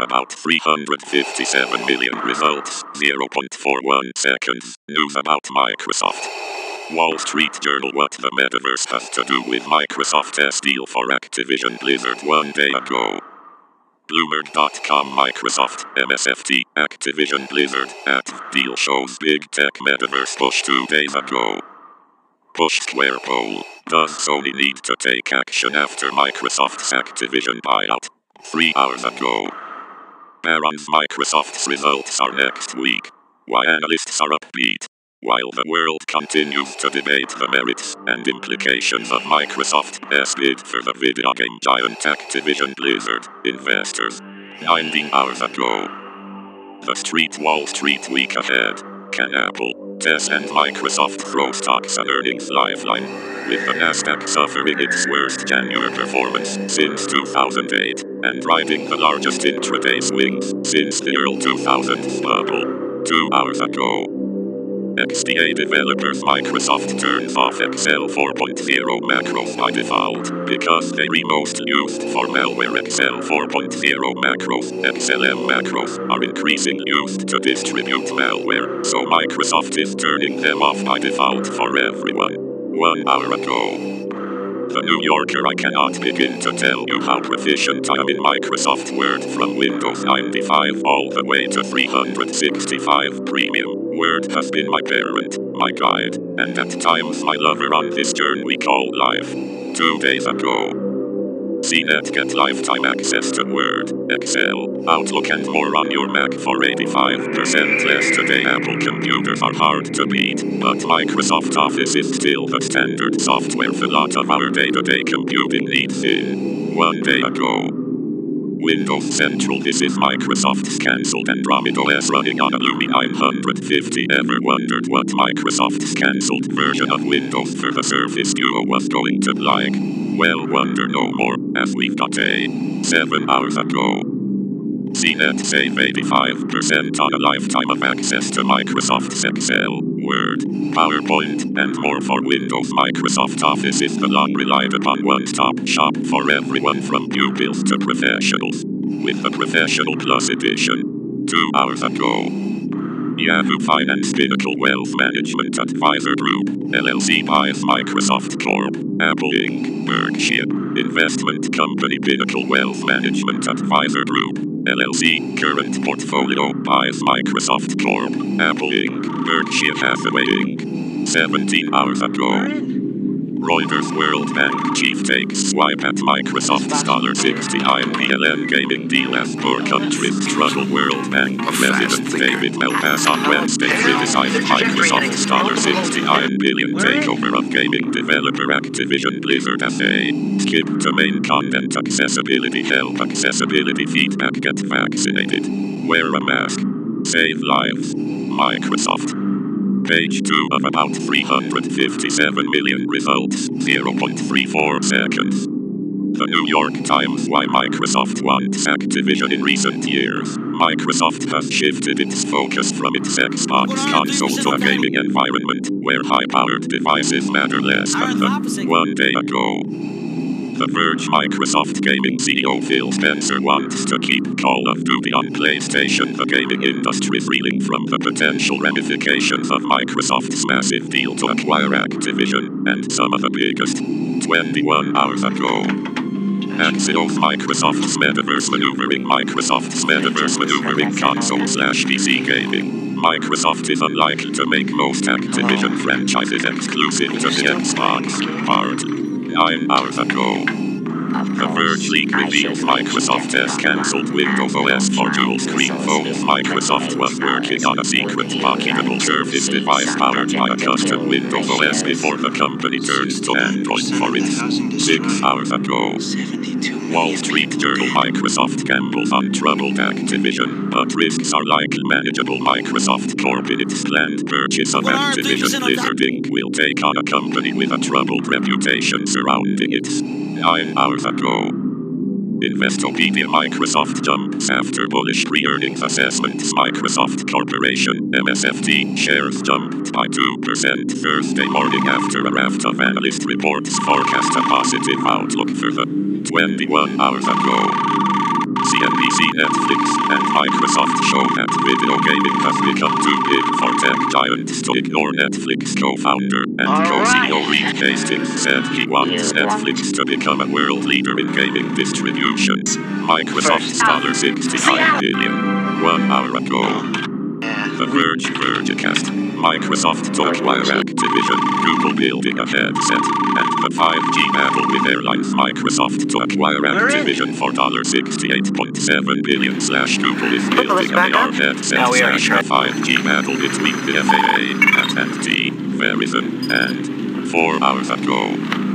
About 357 million results, 0.41 seconds. News about Microsoft. Wall Street Journal What the metaverse has to do with Microsoft's deal for Activision Blizzard one day ago. Bloomberg.com Microsoft, MSFT, Activision Blizzard, at deal shows big tech metaverse push two days ago. Push Square poll. Does Sony need to take action after Microsoft's Activision buyout? Three hours ago. Barron's Microsoft's results are next week. Why analysts are upbeat. While the world continues to debate the merits and implications of Microsoft's bid for the video game giant Activision Blizzard, investors. 19 hours ago. The Street Wall Street week ahead. Can Apple, Tesla and Microsoft throw stocks and earnings lifeline? With the Nasdaq suffering its worst January performance since 2008 and riding the largest intraday swings since the early 2000s bubble. Two hours ago. XDA developers Microsoft turns off Excel 4.0 macros by default because they are most used for malware Excel 4.0 macros, XLM macros, are increasingly used to distribute malware, so Microsoft is turning them off by default for everyone. One hour ago. The New Yorker I cannot begin to tell you how proficient I am in Microsoft Word from Windows 95 all the way to 365 Premium. Word has been my parent, my guide, and at times my lover on this journey we call life. Two days ago. CNET get lifetime access to Word, Excel, Outlook and more on your Mac for 85% less today. Apple computers are hard to beat, but Microsoft Office is still the standard software for a lot of our day-to-day computing needs in. One day ago, Windows Central This is Microsoft's cancelled Android OS running on a Lumia 950 Ever wondered what Microsoft's cancelled version of Windows for the Surface Duo was going to be like? Well wonder no more, as we've got a 7 hours ago. CNET save 85% on a lifetime of access to Microsoft's Excel, Word, PowerPoint, and more for Windows. Microsoft Office is the long relied upon one stop shop for everyone from pupils to professionals. With the Professional Plus Edition. Two hours ago. Yahoo Finance Pinnacle Wealth Management Advisor Group, LLC buys Microsoft Corp, Apple Inc., Berkshire, Investment Company Pinnacle Wealth Management Advisor Group, LLC, current portfolio buys Microsoft Corp, Apple Inc., Berkshire Hathaway Inc. 17 hours ago. Reuters World Bank chief takes swipe at Microsoft's $69 PLN gaming deal as poor countries struggle. World Bank of President David Malpass on Wednesday criticized Microsoft's $69 billion takeover of gaming developer Activision Blizzard as a skip domain content accessibility help accessibility feedback get vaccinated. Wear a mask. Save lives. Microsoft. Page 2 of about 357 million results, 0.34 seconds. The New York Times Why Microsoft wants Activision in recent years. Microsoft has shifted its focus from its Xbox console to a gaming environment where high powered devices matter less than the one day ago. The Verge Microsoft gaming CEO Phil Spencer wants to keep Call of Duty on PlayStation. The gaming industry is reeling from the potential ramifications of Microsoft's massive deal to acquire Activision, and some of the biggest. 21 hours ago. Axios Microsoft's Metaverse Maneuvering Microsoft's Metaverse Maneuvering Console slash PC Gaming. Microsoft is unlikely to make most Activision franchises exclusive to the Xbox, hard. 9 hours ago. The Verge leak reveals Microsoft has cancelled Windows OS for dual screen phones. Microsoft was working on a secret pocketable Surface device powered by a custom Windows OS before the company turned to Android for it. Six hours ago. Wall Street Journal Microsoft gambles on troubled Activision, but risks are likely manageable. Microsoft Corp in its planned purchase of Activision Blizzard Inc. will take on a company with a troubled reputation surrounding it. Nine hours ago. Investopedia Microsoft jumps after bullish pre-earnings assessments. Microsoft Corporation (MSFT) shares jumped by 2% Thursday morning after a raft of analyst reports forecast a positive outlook for the 21 hours ago. CNBC, Netflix, and Microsoft show that video gaming has become too big for tech giants to ignore Netflix co-founder and co-CEO Reed Hastings said he wants Netflix to become a world leader in gaming distributions. Microsoft's $69 billion. One hour ago. The Verge Vergecast, Microsoft TalkWire Activision, Google building a headset, and the 5G battle with airlines Microsoft TalkWire Activision for $68.7 billion slash Google is building a AR headset slash the 5G battle between the FAA, AT&T, Verizon, and four hours ago.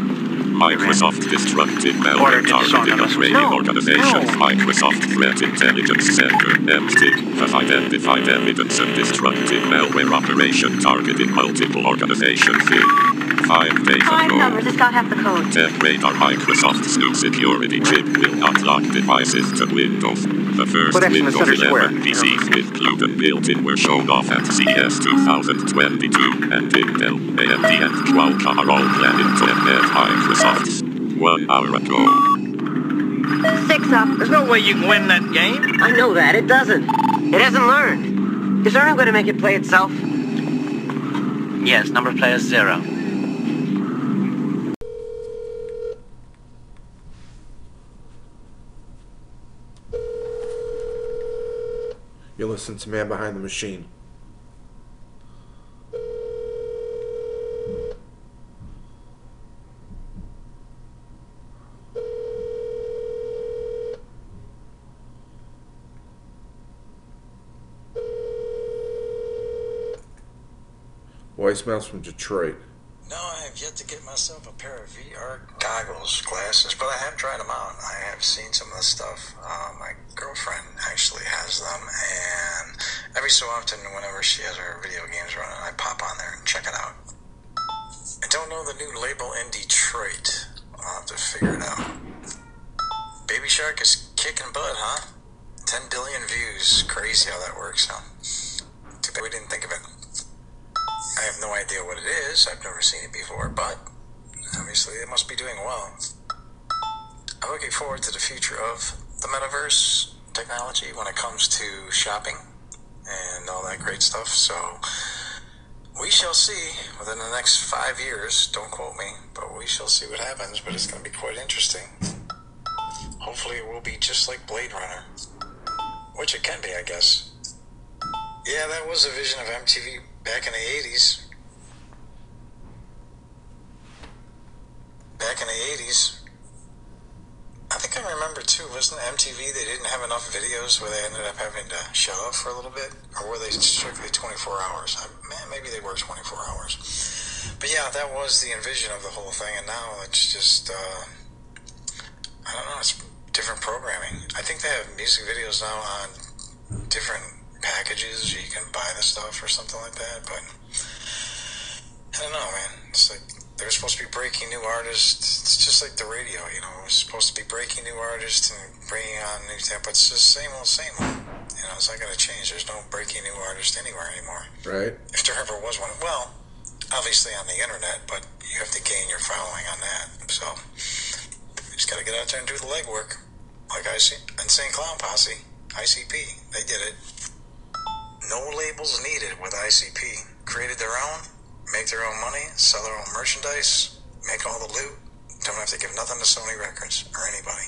Microsoft destructive malware targeting Ukrainian no, organizations. No. Microsoft Threat Intelligence Center, MSTIC, has identified evidence of destructive malware operation targeting multiple organizations. in Five days Five ago. numbers, it's got half the code. Tech Radar Microsoft's new security chip will not lock devices to Windows. The first Windows 11 square. PCs with Pluton built-in were shown off at CES 2022, and Intel, AMD, and Qualcomm are all planning to embed Microsoft's one hour ago. Six up. There's no way you can win that game. I know that. It doesn't. It hasn't learned. Is there any way to make it play itself? Yes, number player zero. You listen to Man Behind the Machine. Voicemails from Detroit. No, I have yet to get myself a pair of VR goggles, glasses, but I have tried them out. I have seen some of the stuff. Uh, my girlfriend actually has them, and every so often, whenever she has her video games running, I pop on there and check it out. I don't know the new label in Detroit. I'll have to figure it out. Baby Shark is kicking butt, huh? 10 billion views. Crazy how that works, huh? Too bad we didn't think of it. I have no idea what it is. I've never seen it before, but obviously it must be doing well. I'm looking forward to the future of the metaverse technology when it comes to shopping and all that great stuff. So we shall see within the next five years. Don't quote me, but we shall see what happens. But it's going to be quite interesting. Hopefully, it will be just like Blade Runner, which it can be, I guess. Yeah, that was a vision of MTV back in the 80s. Back in the 80s. I think I remember too, wasn't MTV, they didn't have enough videos where they ended up having to shut off for a little bit? Or were they strictly 24 hours? I, man, maybe they were 24 hours. But yeah, that was the envision of the whole thing, and now it's just, uh, I don't know, it's different programming. I think they have music videos now on different packages, you can buy the stuff or something like that. But I don't know, man. It's like they're supposed to be breaking new artists. It's just like the radio, you know. It's supposed to be breaking new artists and bringing on new stuff, but it's just same old, same old. You know, it's not going to change. There's no breaking new artist anywhere anymore. Right. If there ever was one, well, obviously on the internet, but you have to gain your following on that. So you just got to get out there and do the legwork, like I see Insane Clown Posse, ICP. They did it. No labels needed with ICP. Created their own, make their own money, sell their own merchandise, make all the loot. Don't have to give nothing to Sony Records or anybody.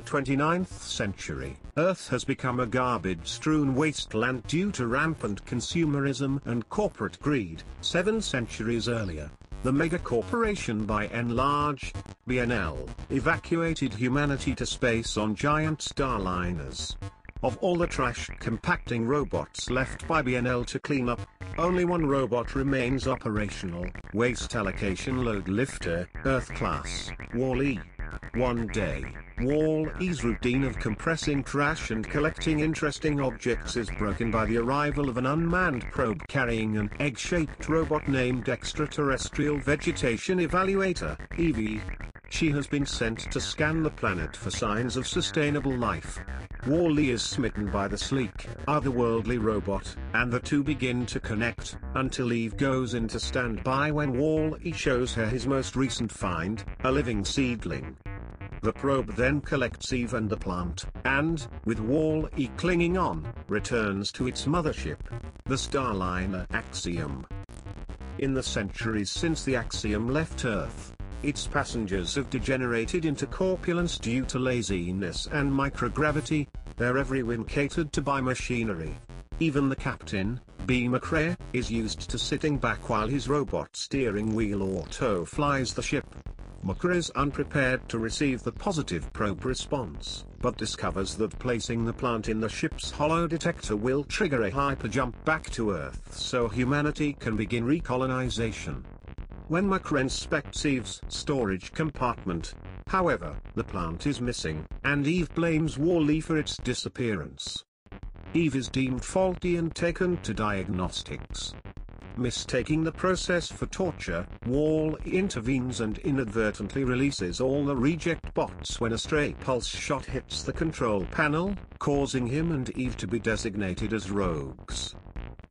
the 29th century, Earth has become a garbage-strewn wasteland due to rampant consumerism and corporate greed. Seven centuries earlier, the megacorporation Buy n Large, BNL, evacuated humanity to space on giant starliners. Of all the trash compacting robots left by BNL to clean up, only one robot remains operational, Waste Allocation Load Lifter, Earth Class, Wall-E. One day, Wall-E's routine of compressing trash and collecting interesting objects is broken by the arrival of an unmanned probe carrying an egg-shaped robot named Extraterrestrial Vegetation Evaluator, EV. She has been sent to scan the planet for signs of sustainable life. Wall-E is smitten by the sleek, otherworldly robot, and the two begin to connect, until Eve goes into standby when Wall-E shows her his most recent find, a living seedling. The probe then collects Eve and the plant, and, with Wall-E clinging on, returns to its mothership, the Starliner Axiom. In the centuries since the Axiom left Earth, its passengers have degenerated into corpulence due to laziness and microgravity, their every whim catered to by machinery. Even the captain, B. McCrea, is used to sitting back while his robot steering wheel auto flies the ship. McCrea is unprepared to receive the positive probe response, but discovers that placing the plant in the ship's holo-detector will trigger a hyperjump back to Earth so humanity can begin recolonization. When McCrea inspects Eve's storage compartment, however, the plant is missing, and Eve blames Wall-E for its disappearance. Eve is deemed faulty and taken to diagnostics. Mistaking the process for torture, Wall intervenes and inadvertently releases all the reject bots when a stray pulse shot hits the control panel, causing him and Eve to be designated as rogues.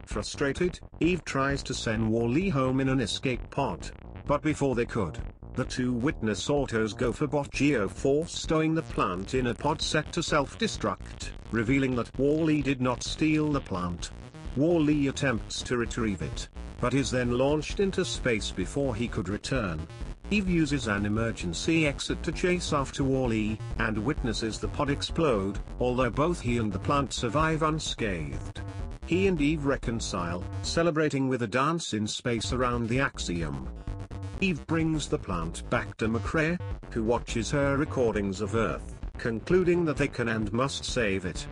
Frustrated, Eve tries to send Wall-E home in an escape pod, but before they could, the two witness autos go for bot Geo-Force stowing the plant in a pod set to self-destruct, revealing that Wall-E did not steal the plant. Wall-E attempts to retrieve it, but is then launched into space before he could return. Eve uses an emergency exit to chase after Wall-E, and witnesses the pod explode, although both he and the plant survive unscathed. He and Eve reconcile, celebrating with a dance in space around the Axiom. Eve brings the plant back to McCrea, who watches her recordings of Earth, concluding that they can and must save it.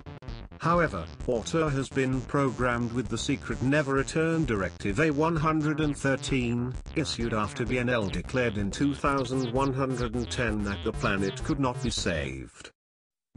However, Auto has been programmed with the secret Never Return Directive A113, issued after BNL declared in 2110 that the planet could not be saved.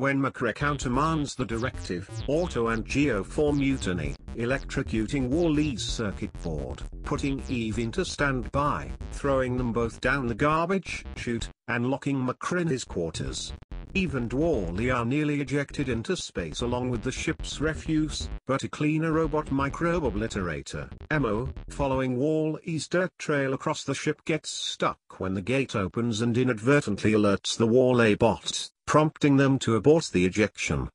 When McCrea countermands the directive, Auto and Geo form mutiny, electrocuting Wall-E's circuit board, putting Eve into standby, throwing them both down the garbage chute, and locking McCrea in his quarters. Eve and Wall-E are nearly ejected into space along with the ship's refuse, but a cleaner robot microbe obliterator, MO, following Wall-E's dirt trail across the ship gets stuck when the gate opens and inadvertently alerts the Wall-E bots, prompting them to abort the ejection.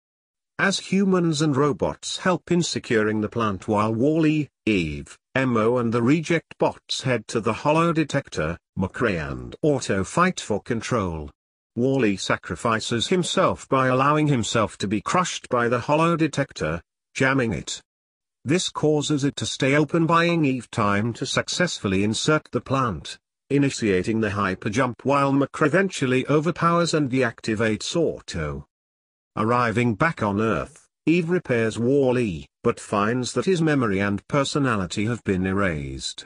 As humans and robots help in securing the plant while Wall-E, Eve, Mo and the reject bots head to the hollow detector, McCrea and Auto fight for control. Wall-E sacrifices himself by allowing himself to be crushed by the holo-detector, jamming it. This causes it to stay open buying Eve time to successfully insert the plant, initiating the hyperjump while McCrea eventually overpowers and deactivates Auto. Arriving back on Earth, Eve repairs Wall-E, but finds that his memory and personality have been erased.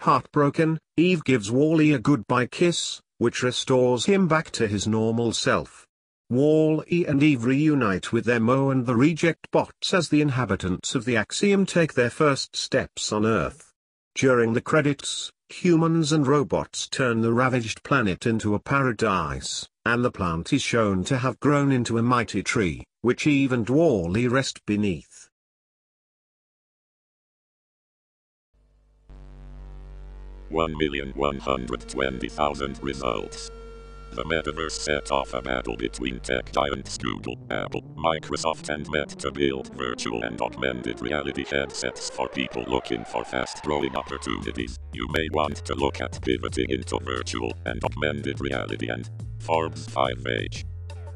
Heartbroken, Eve gives Wall-E a goodbye kiss, which restores him back to his normal self. Wall-E and Eve reunite with Mo and the reject bots as the inhabitants of the Axiom take their first steps on Earth. During the credits, humans and robots turn the ravaged planet into a paradise, and the plant is shown to have grown into a mighty tree, which Eve and Wall-E rest beneath. One million one hundred twenty thousand results. The metaverse set off a battle between tech giants Google, Apple, Microsoft and Meta to build virtual and augmented reality headsets for people looking for fast-growing opportunities. You may want to look at pivoting into virtual and augmented reality and Forbes 5H.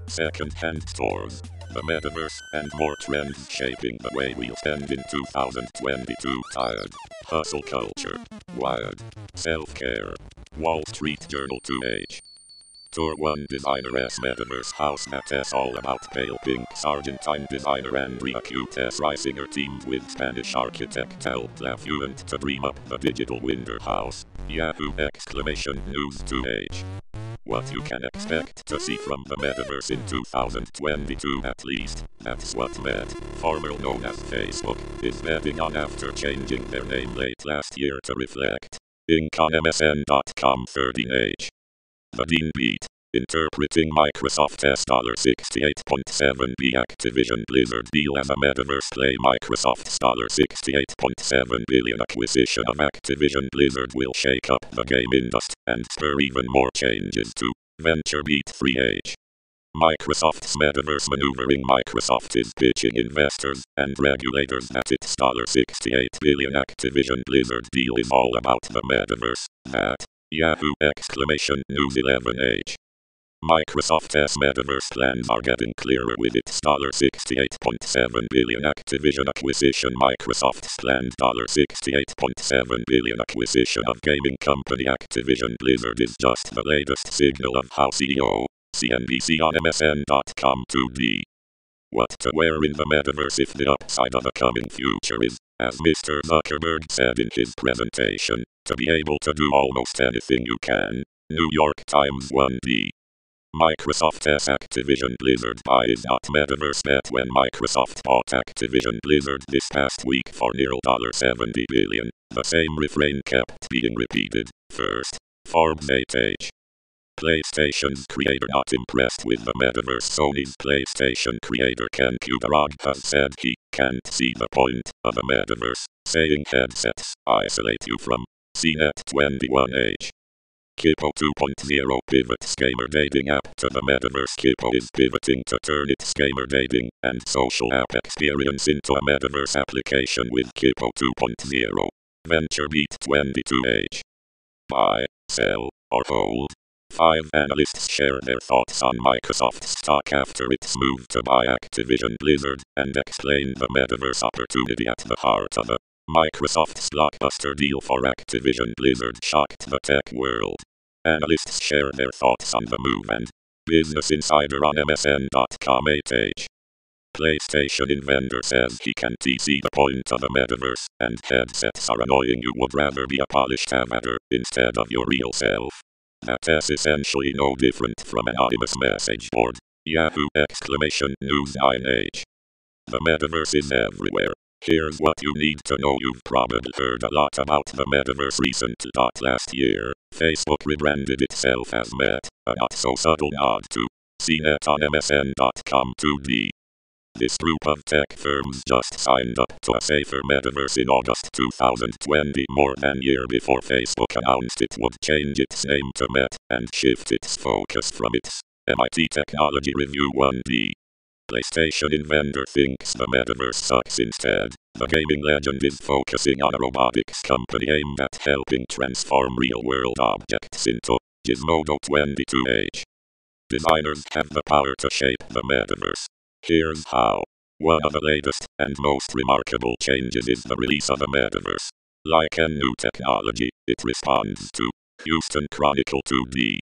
Second-hand stores, the metaverse, and more trends shaping the way we'll spend in 2022. Tired. Hustle culture. Wired. Self-care. Wall Street Journal 2H. Tour 1 Designer S Metaverse House that is all about pale pink Argentine designer Andrea Cutes Reisinger teamed with Spanish architect El Fluent to dream up the digital winter house. Yahoo! Exclamation News 2H. What you can expect to see from the metaverse in 2022 at least, that's what Meta, formerly known as Facebook, is betting on after changing their name late last year to reflect. Inc on MSN.com 13H. The Dean Beat. Interpreting Microsoft $68.7b Activision Blizzard deal as a metaverse play Microsoft's $68.7 billion acquisition of Activision Blizzard will shake up the game industry and spur even more changes to VentureBeat 3H. Microsoft's metaverse maneuvering Microsoft is pitching investors and regulators that its $68 billion Activision Blizzard deal is all about the metaverse. That Yahoo! Exclamation News 11H. Microsoft's metaverse plans are getting clearer with its 68.7 billion Activision acquisition. Microsoft's planned 68.7 billion acquisition of gaming company Activision Blizzard is just the latest signal of how CEO, CNBC on MSN.com 2D. What to wear in the metaverse if the upside of a coming future is, as Mr. Zuckerberg said in his presentation, to be able to do almost anything you can. New York Times 1D. Microsoft Microsoft's Activision Blizzard buy is not metaverse bet when Microsoft bought Activision Blizzard this past week for near 70 billion. The same refrain kept being repeated. First, Forbes 8H. PlayStation's creator not impressed with the metaverse Sony's PlayStation creator Ken Kutaragi has said he can't see the point of a metaverse, saying headsets isolate you from CNET 21H. Kippo 2.0 pivots gamer dating app to the metaverse. Kippo is pivoting to turn its gamer dating and social app experience into a metaverse application with Kippo 2.0. VentureBeat 22H. Buy, sell, or hold. Five analysts share their thoughts on Microsoft's stock after its move to buy Activision Blizzard and explain the metaverse opportunity at the heart of it. Microsoft's blockbuster deal for Activision Blizzard shocked the tech world. Analysts share their thoughts on the move and Business Insider on MSN.com 8H. PlayStation inventor says he can't see the point of the metaverse, and headsets are annoying. You would rather be a polished avatar instead of your real self. That's essentially no different from an anonymous message board. Yahoo! Exclamation News 9H. The metaverse is everywhere. Here's what you need to know. You've probably heard a lot about the metaverse recently. Last year, Facebook rebranded itself as Met, a not so subtle nod to CNET on MSN.com 2D. This group of tech firms just signed up to a safer metaverse in August 2020, more than a year before Facebook announced it would change its name to Met and shift its focus from its MIT Technology Review 1D. PlayStation inventor thinks the metaverse sucks instead. The gaming legend is focusing on a robotics company aimed at helping transform real world objects into Gizmodo 22H. Designers have the power to shape the metaverse Here's how. One of the latest and most remarkable changes is the release of a metaverse. Like a new technology, it responds to Houston Chronicle 2D.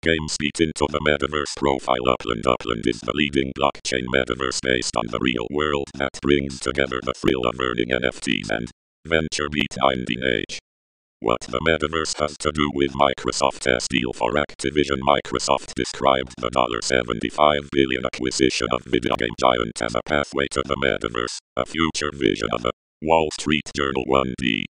Games beat into the metaverse profile Upland. Upland is the leading blockchain metaverse based on the real world that brings together the thrill of earning NFTs and venture beat 19H. What the metaverse has to do with Microsoft Microsoft's deal for Activision Microsoft described the 75 billion acquisition of video game giant as a pathway to the metaverse, a future vision of a Wall Street Journal 1D.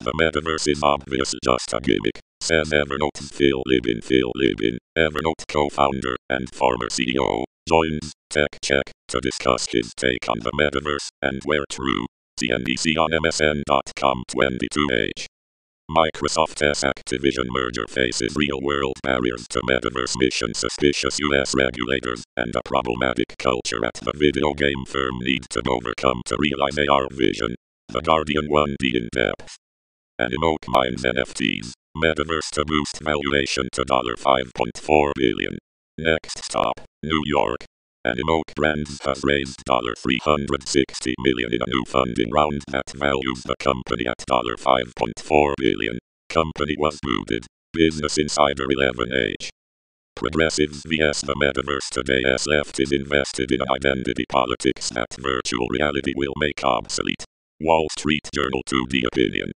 The metaverse is obviously just a gimmick, says Evernote's Phil Libin. Phil Libin, Evernote co-founder and former CEO, joins Tech Check to discuss his take on the metaverse and where true. CNBC on MSN.com 22H. Microsoft's Activision merger faces real-world barriers to metaverse mission suspicious US regulators and a problematic culture at the video game firm need to overcome to realize AR vision. The Guardian 1D in depth. Mines NFTs, metaverse to boost valuation to $5.4 billion. Next stop, New York. Animoca Brands has raised 360 million in a new funding round that values the company at 5.4 billion. Company was booted. Business Insider 11H. Progressives vs the metaverse today's left is invested in identity politics that virtual reality will make obsolete. Wall Street Journal 2D opinion.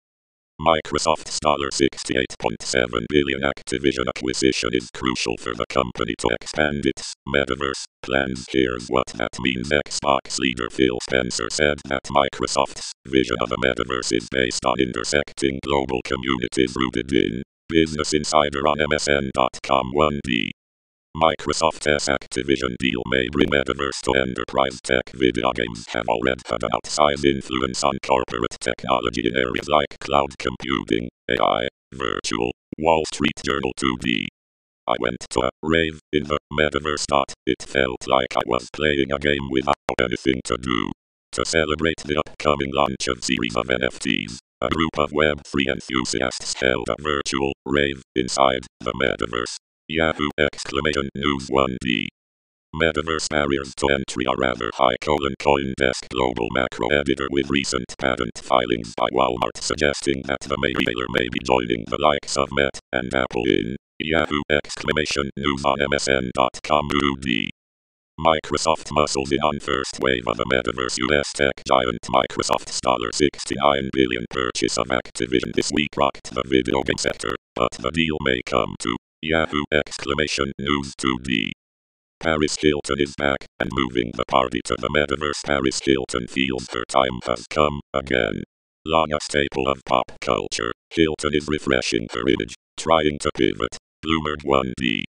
Microsoft's 68.7 billion Activision acquisition is crucial for the company to expand its metaverse plans. Here's what that means. Xbox leader Phil Spencer said that Microsoft's vision of a metaverse is based on intersecting global communities rooted in Business Insider on MSN.com 1D. Microsoft's Activision deal may bring metaverse to enterprise tech video games have already had an outsized influence on corporate technology in areas like cloud computing, AI, virtual, Wall Street Journal 2D. I went to a rave in the metaverse. It felt like I was playing a game without anything to do. To celebrate the upcoming launch of series of NFTs, a group of Web3 enthusiasts held a virtual rave inside the metaverse. Yahoo! Exclamation News 1D. Metaverse barriers to entry are rather high. Colon Coindesk Global Macro Editor with recent patent filings by Walmart suggesting that the retailer may be joining the likes of Met and Apple in Yahoo! Exclamation News on MSN.com. Microsoft muscles in on first wave of the metaverse US tech giant Microsoft's 69 billion purchase of Activision this week rocked the video game sector, but the deal may come to Yahoo! Exclamation News 2D. Paris Hilton is back and moving the party to the metaverse. Paris Hilton feels her time has come again. Long a staple of pop culture, Hilton is refreshing her image, trying to pivot. Bloomberg 1D.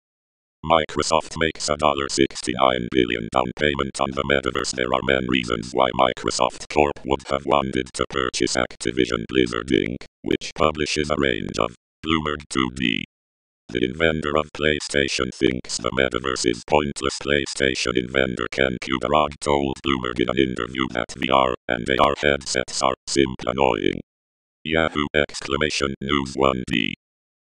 Microsoft makes a $69 billion down payment on the metaverse. There are many reasons why Microsoft Corp would have wanted to purchase Activision Blizzard Inc., which publishes a range of Bloomberg 2D the inventor of PlayStation thinks the metaverse is pointless. PlayStation inventor Ken Kutaragi told Bloomberg in an interview that VR and AR headsets are simply annoying. Yahoo! Exclamation News 1D.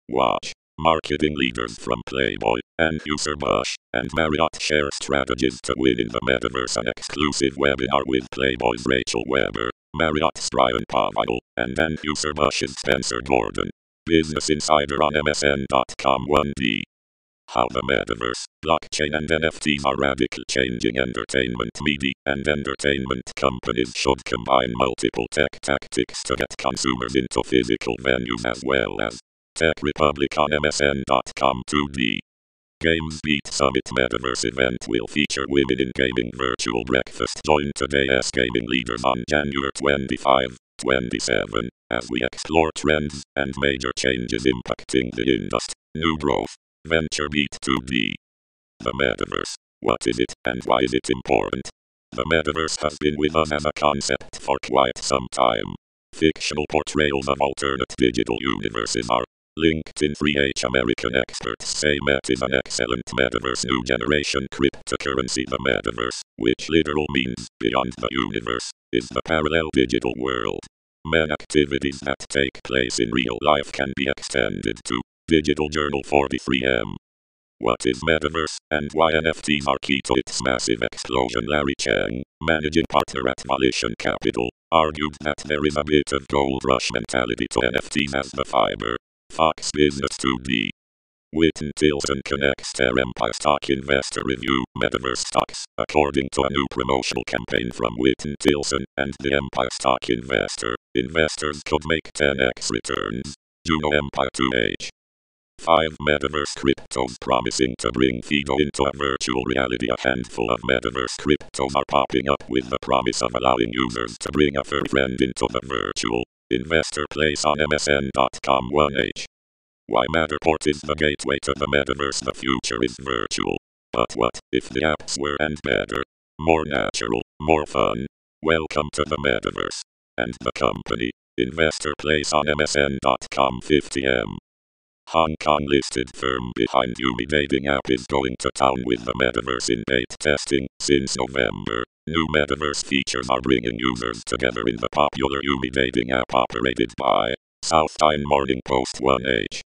Watch. marketing leaders from Playboy, Anheuser-Busch, and Marriott share strategies to win in the metaverse. An exclusive webinar with Playboy's Rachel Weber, Marriott's Brian Pavel, and then Anheuser-Busch's Spencer Gordon. Business Insider on MSN.com 1D. How the metaverse, blockchain and NFTs are radically changing entertainment media, and entertainment companies should combine multiple tech tactics to get consumers into physical venues as well as Tech Republic on MSN.com 2D. Games Beat Summit Metaverse event will feature women in gaming virtual breakfast. Join today's gaming leaders on January 25, 27, as we explore trends and major changes impacting the industry. New growth. Venture Beat 2D. The Metaverse. What is it and why is it important? The Metaverse has been with us as a concept for quite some time. Fictional portrayals of alternate digital universes are LinkedIn 3H American experts say Met is an excellent metaverse new generation cryptocurrency. The metaverse, which literal means beyond the universe, is the parallel digital world. Many activities that take place in real life can be extended to Digital Journal 43M. What is metaverse and why NFTs are key to its massive explosion? Larry Cheng, managing partner at Volition Capital, argued that there is a bit of gold rush mentality to NFTs as the fiber Fox Business 2D. Whitney Tilson connects their Empire Stock Investor Review Metaverse Stocks, according to a new promotional campaign from Whitney Tilson and the Empire Stock Investor. Investors could make 10x returns. Juno Empire 2H. 5 Metaverse cryptos promising to bring FIDO into a virtual reality. A handful of Metaverse cryptos are popping up with the promise of allowing users to bring a fur friend into the virtual Investor Place on MSN.com 1H. Why Matterport is the gateway to the metaverse. The future is virtual. But what if the apps were and better? More natural, more fun. Welcome to the metaverse. And the company. Investor Place on MSN.com 50M. Hong Kong listed firm behind Yumi dating app is going to town with the metaverse in beta testing since November. New metaverse features are bringing users together in the popular Yumi dating app operated by Southern Morning Post 1H.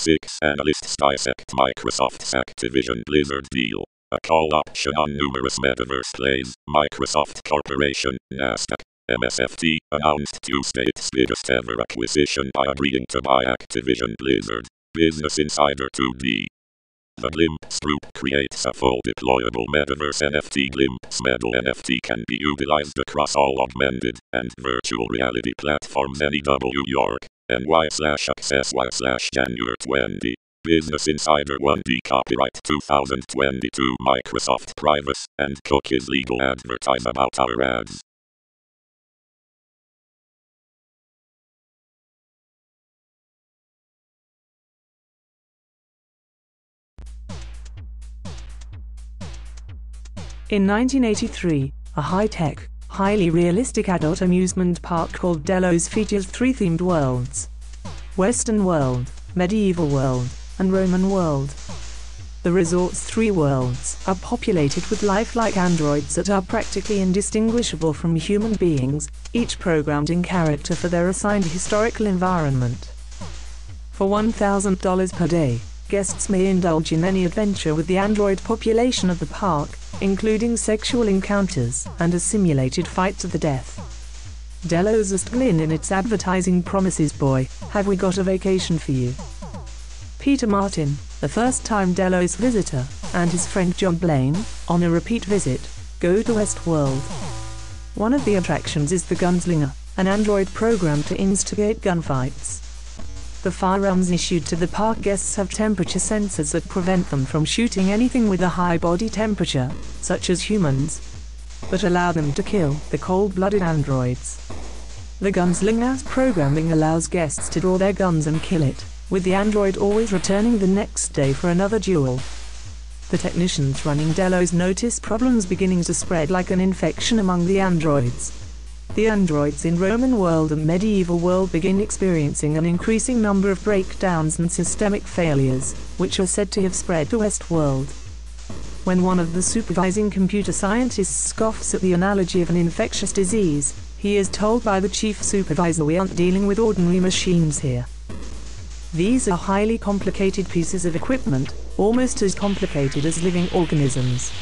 Six analysts dissect Microsoft's Activision Blizzard deal. A call option on numerous metaverse plays. Microsoft Corporation, NASDAQ, MSFT, announced Tuesday its biggest ever acquisition by agreeing to buy Activision Blizzard. Business Insider 2D. The Glimpse Group creates a full deployable metaverse NFT. Glimpse Metal NFT can be utilized across all augmented and virtual reality platforms. NEW York, NY slash ACCESSWIRE slash January 20. Business Insider 1D Copyright 2022 Microsoft Privacy and Cookies Legal Advertise about our ads. In 1983, a high-tech, highly realistic adult amusement park called Delos features three themed worlds. Western World, Medieval World, and Roman World. The resort's three worlds are populated with lifelike androids that are practically indistinguishable from human beings, each programmed in character for their assigned historical environment. For $1,000 per day, guests may indulge in any adventure with the android population of the park, including sexual encounters and a simulated fight to the death. Delos asked Glynn in its advertising promises boy, have we got a vacation for you? Peter Martin, the first-time Delos visitor, and his friend John Blane, on a repeat visit, go to Westworld. One of the attractions is the Gunslinger, an android program to instigate gunfights. The firearms issued to the park guests have temperature sensors that prevent them from shooting anything with a high body temperature, such as humans, but allow them to kill the cold-blooded androids. The Gunslinger's programming allows guests to draw their guns and kill it, with the android always returning the next day for another duel. The technicians running Delos notice problems beginning to spread like an infection among the androids. The androids in Roman world and medieval world begin experiencing an increasing number of breakdowns and systemic failures, which are said to have spread to Westworld. When one of the supervising computer scientists scoffs at the analogy of an infectious disease, he is told by the chief supervisor we aren't dealing with ordinary machines here. These are highly complicated pieces of equipment, almost as complicated as living organisms.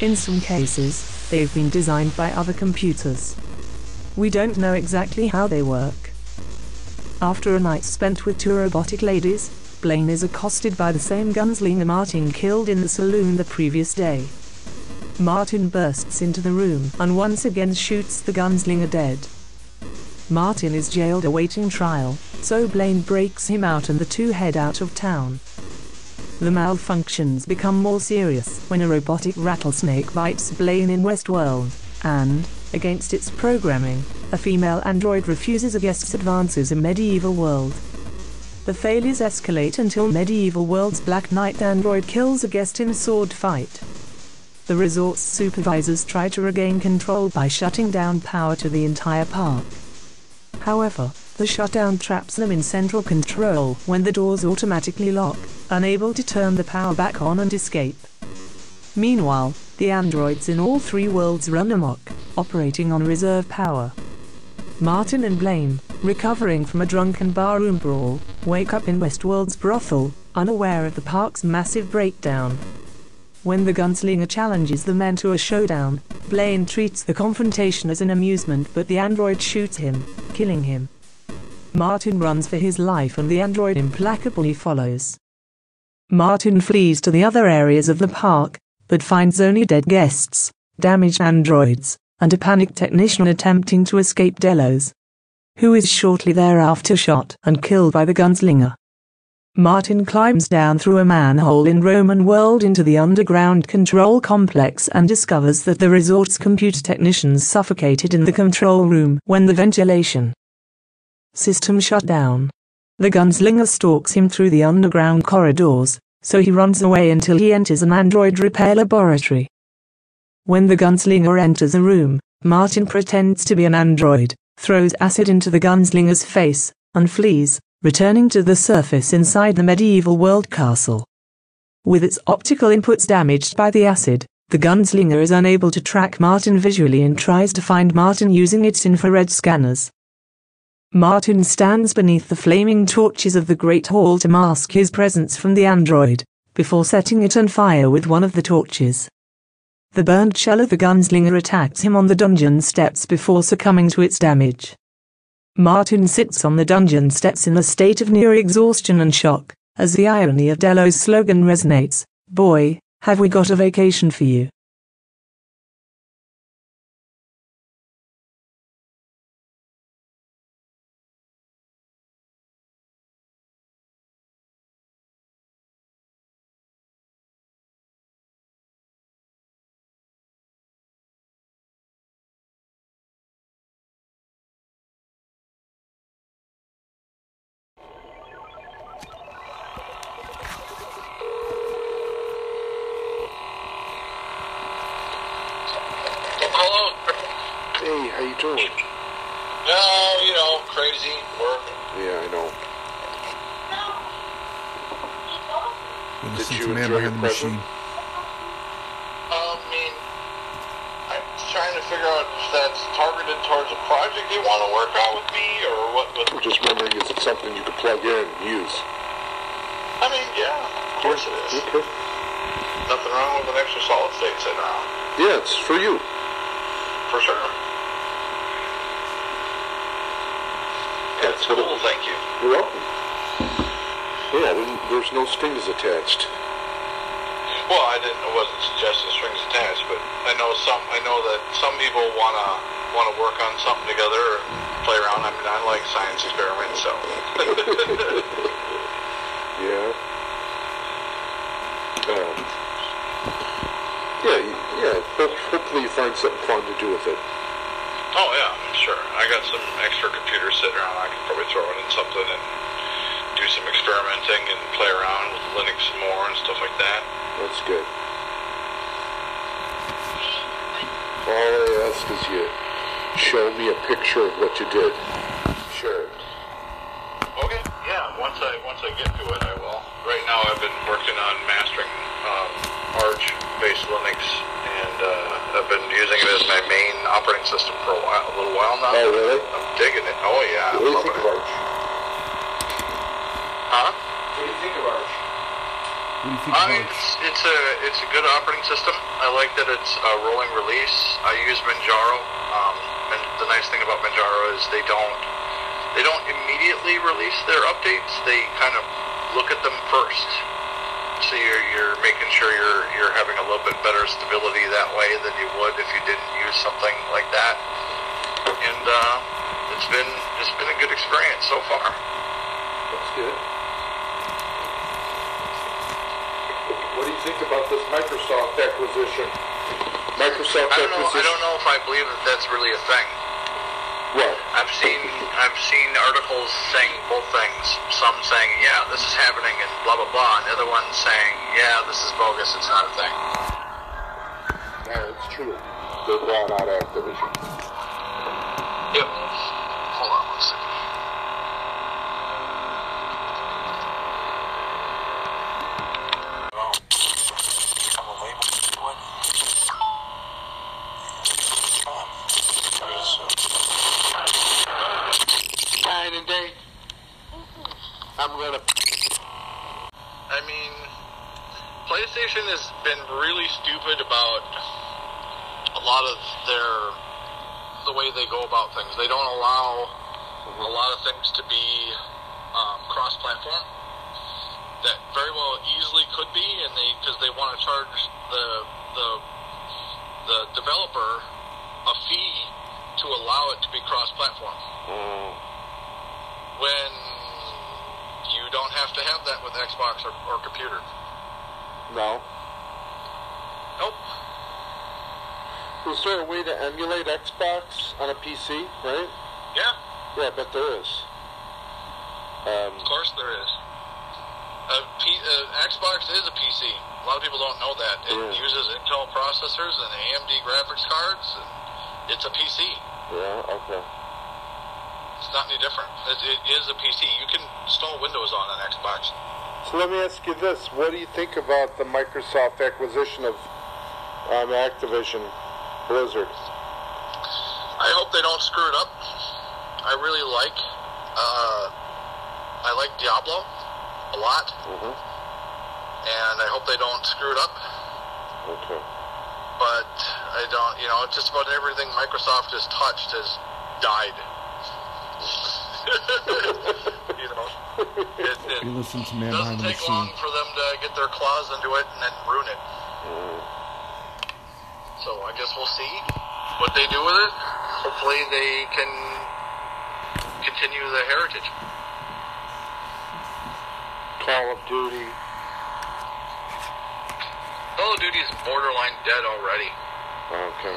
In some cases, they've been designed by other computers. We don't know exactly how they work. After a night spent with two robotic ladies, Blane is accosted by the same gunslinger Martin killed in the saloon the previous day. Martin bursts into the room and once again shoots the gunslinger dead. Martin is jailed awaiting trial, so Blane breaks him out and the two head out of town. The malfunctions become more serious when a robotic rattlesnake bites Blane in Westworld, and, against its programming, a female android refuses a guest's advances in Medieval World. The failures escalate until Medieval World's Black Knight android kills a guest in a sword fight. The resort's supervisors try to regain control by shutting down power to the entire park. However, the shutdown traps them in central control when the doors automatically lock, unable to turn the power back on and escape. Meanwhile, the androids in all three worlds run amok, operating on reserve power. Martin and Blane, recovering from a drunken barroom brawl, wake up in Westworld's brothel, unaware of the park's massive breakdown. When the gunslinger challenges the men to a showdown, Blane treats the confrontation as an amusement but the android shoots him, killing him. Martin runs for his life and the android implacably follows. Martin flees to the other areas of the park, but finds only dead guests, damaged androids, and a panicked technician attempting to escape Delos, who is shortly thereafter shot and killed by the gunslinger. Martin climbs down through a manhole in Roman World into the underground control complex and discovers that the resort's computer technicians suffocated in the control room when the ventilation system shut down. The gunslinger stalks him through the underground corridors, so he runs away until he enters an android repair laboratory. When the gunslinger enters the room, Martin pretends to be an android, throws acid into the gunslinger's face, and flees, returning to the surface inside the medieval world castle. With its optical inputs damaged by the acid, the gunslinger is unable to track Martin visually and tries to find Martin using its infrared scanners. Martin stands beneath the flaming torches of the Great Hall to mask his presence from the android, before setting it on fire with one of the torches. The burned shell of the gunslinger attacks him on the dungeon steps before succumbing to its damage. Martin sits on the dungeon steps in a state of near exhaustion and shock, as the irony of Delos' slogan resonates Boy, have we got a vacation for you. Hello. Hey, how you doing? Oh, you know, crazy work. Yeah, I know. You're Did listening you to Man enjoy Behind your the present? Machine. Um, I mean, I'm trying to figure out if that's targeted towards a project you want to work on with me, or what. what I'm just wondering, is it something you could plug in and use? I mean, yeah, of course it is. Okay. Nothing wrong with an extra solid state sitting around, Yeah, it's for you. for sure. That's cool. Thank you. You're welcome. Yeah, there's no strings attached. Well, I didn't. I wasn't suggesting strings attached, but I know some. I know that some people wanna wanna work on something together or play around. I mean, I like science experiments, so. Yeah. Um, yeah, yeah. Ho- hopefully you find something fun to do with it. oh yeah, sure. I got some extra computers sitting around. I could probably throw it in something and do some experimenting and play around with Linux some more and stuff like that. That's good. All I ask is you show me a picture of what you did. Sure. Okay. Yeah. Once I once I get to it, I will. Right now, I've been working on mastering um, Arch-based Linux, and uh, I've been using it as my main operating system for a while, a little while now. Oh, really? I'm digging it. Oh yeah. What do you think it. of Arch? Huh? What do you think of Arch? What do you think I mean, it's, it's a it's a good operating system. I like that it's a rolling release. I use Manjaro. Um, and the nice thing about Manjaro is they don't they don't immediately release their updates. They kind of look at them first. So you're you're making sure you're you're having a little bit better stability that way than you would if you didn't use something like that. And uh, it's been it's been a good experience so far. That's good. What do you think about this Microsoft acquisition? Microsoft I don't know. I don't know if I believe that that's really a thing. What? I've seen I've seen articles saying both things. Some saying, yeah, this is happening and blah blah blah, and the other ones saying, yeah, this is bogus. It's not a thing. No, it's true. They're bought out Activision. Yep. Hold on one second. Nine and day. I'm gonna. I mean, PlayStation has been really stupid about a lot of their the way they go about things. They don't allow a lot of things to be um, cross-platform. That very well easily could be, and they because they want to charge the the the developer a fee to allow it to be cross-platform. When you don't have to have that with Xbox or, or computer. No. Nope. Is there a way to emulate Xbox on a PC? Right? Yeah, Yeah, I bet there is. Um, of course there is. A P, uh, Xbox is a PC. A lot of people don't know that. It Yeah. uses Intel processors and AMD graphics cards. And it's a PC. yeah. Okay. It's not any different. It, it is a PC. You can install Windows on an Xbox. So let me ask you this: What do you think about the Microsoft acquisition of um, Activision Blizzard? I hope they don't screw it up. I really like, uh, I like Diablo a lot, Mm-hmm. and I hope they don't screw it up. Okay. But I don't, you know, just about everything Microsoft has touched has died. you know, it, it You listen to Man doesn't Behind the take long for them to get their claws into it and then ruin it. So I guess we'll see what they do with it. Hopefully they can continue the heritage. Call of Duty. Call of Duty is borderline dead already. Okay.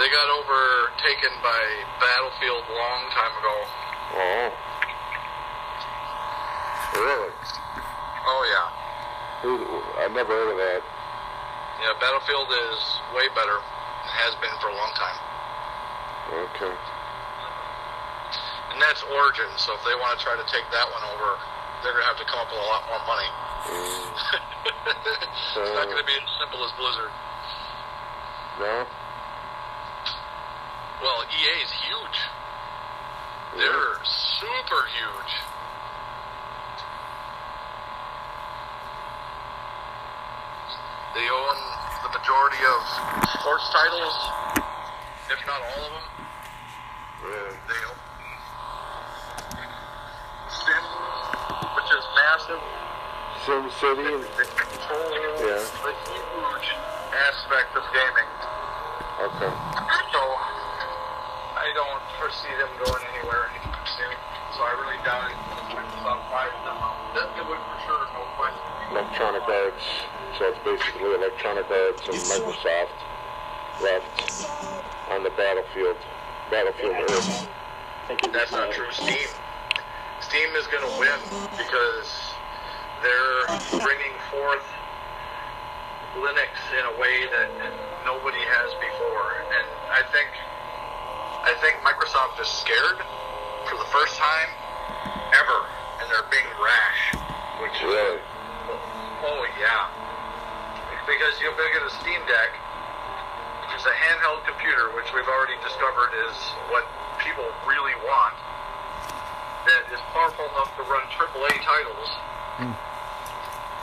They got overtaken by Battlefield a long time ago. Oh. Really? Oh yeah. I never heard of that. Yeah, Battlefield is way better. and Has been for a long time. Okay. And that's Origin, so if they want to try to take that one over, they're going to have to come up with a lot more money. Mm. it's not going to be as simple as Blizzard. No. Well, EA is huge. They're super huge. They own majority of sports titles, if not all of them. Yeah. They Sim, which is massive. Sim City. And, They control Yeah. a huge aspect of gaming. okay. So I don't foresee them going anywhere anytime soon. So I really doubt it. Microsoft buys them out. That it would for sure, no question. Electronic Arts. So it's basically Electronic Arts and Microsoft left on the battlefield. Battlefield Earth. That's not true. Steam. Steam is going to win because they're bringing forth Linux in a way that nobody has before, and I think I think Microsoft is scared for the first time ever, and they're being rash. Which is Really? oh yeah, because you'll get a Steam Deck, which is a handheld computer, which we've already discovered is what people really want. That is powerful enough to run AAA titles hmm.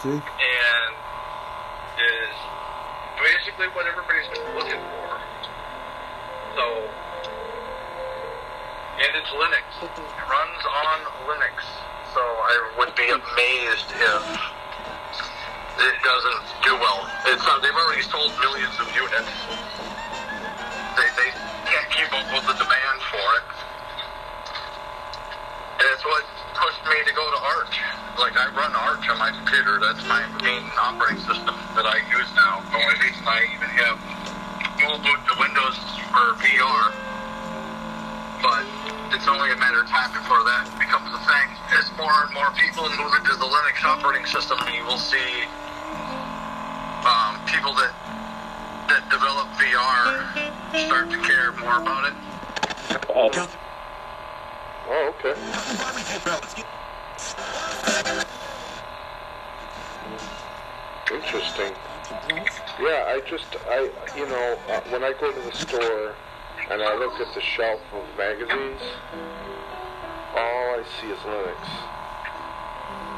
See? and is basically what everybody's been looking for. So, and it's Linux. It runs on Linux. So I would be amazed if it doesn't do well. It's uh, they've already sold millions of units. They they can't keep up with the demand for it. And it's what pushed me to go to Arch. Like I run Arch on my computer. That's my main operating system that I use now. The only reason I even have dual boot to Windows for VR. But it's only a matter of time before that becomes a thing. As more and more people move into the Linux operating system, you will see people that that develop VR start to care more about it. Oh, okay. Interesting. Yeah, I just, I, you know, uh, when I go to the store and I look at the shelf of magazines, all I see is Linux.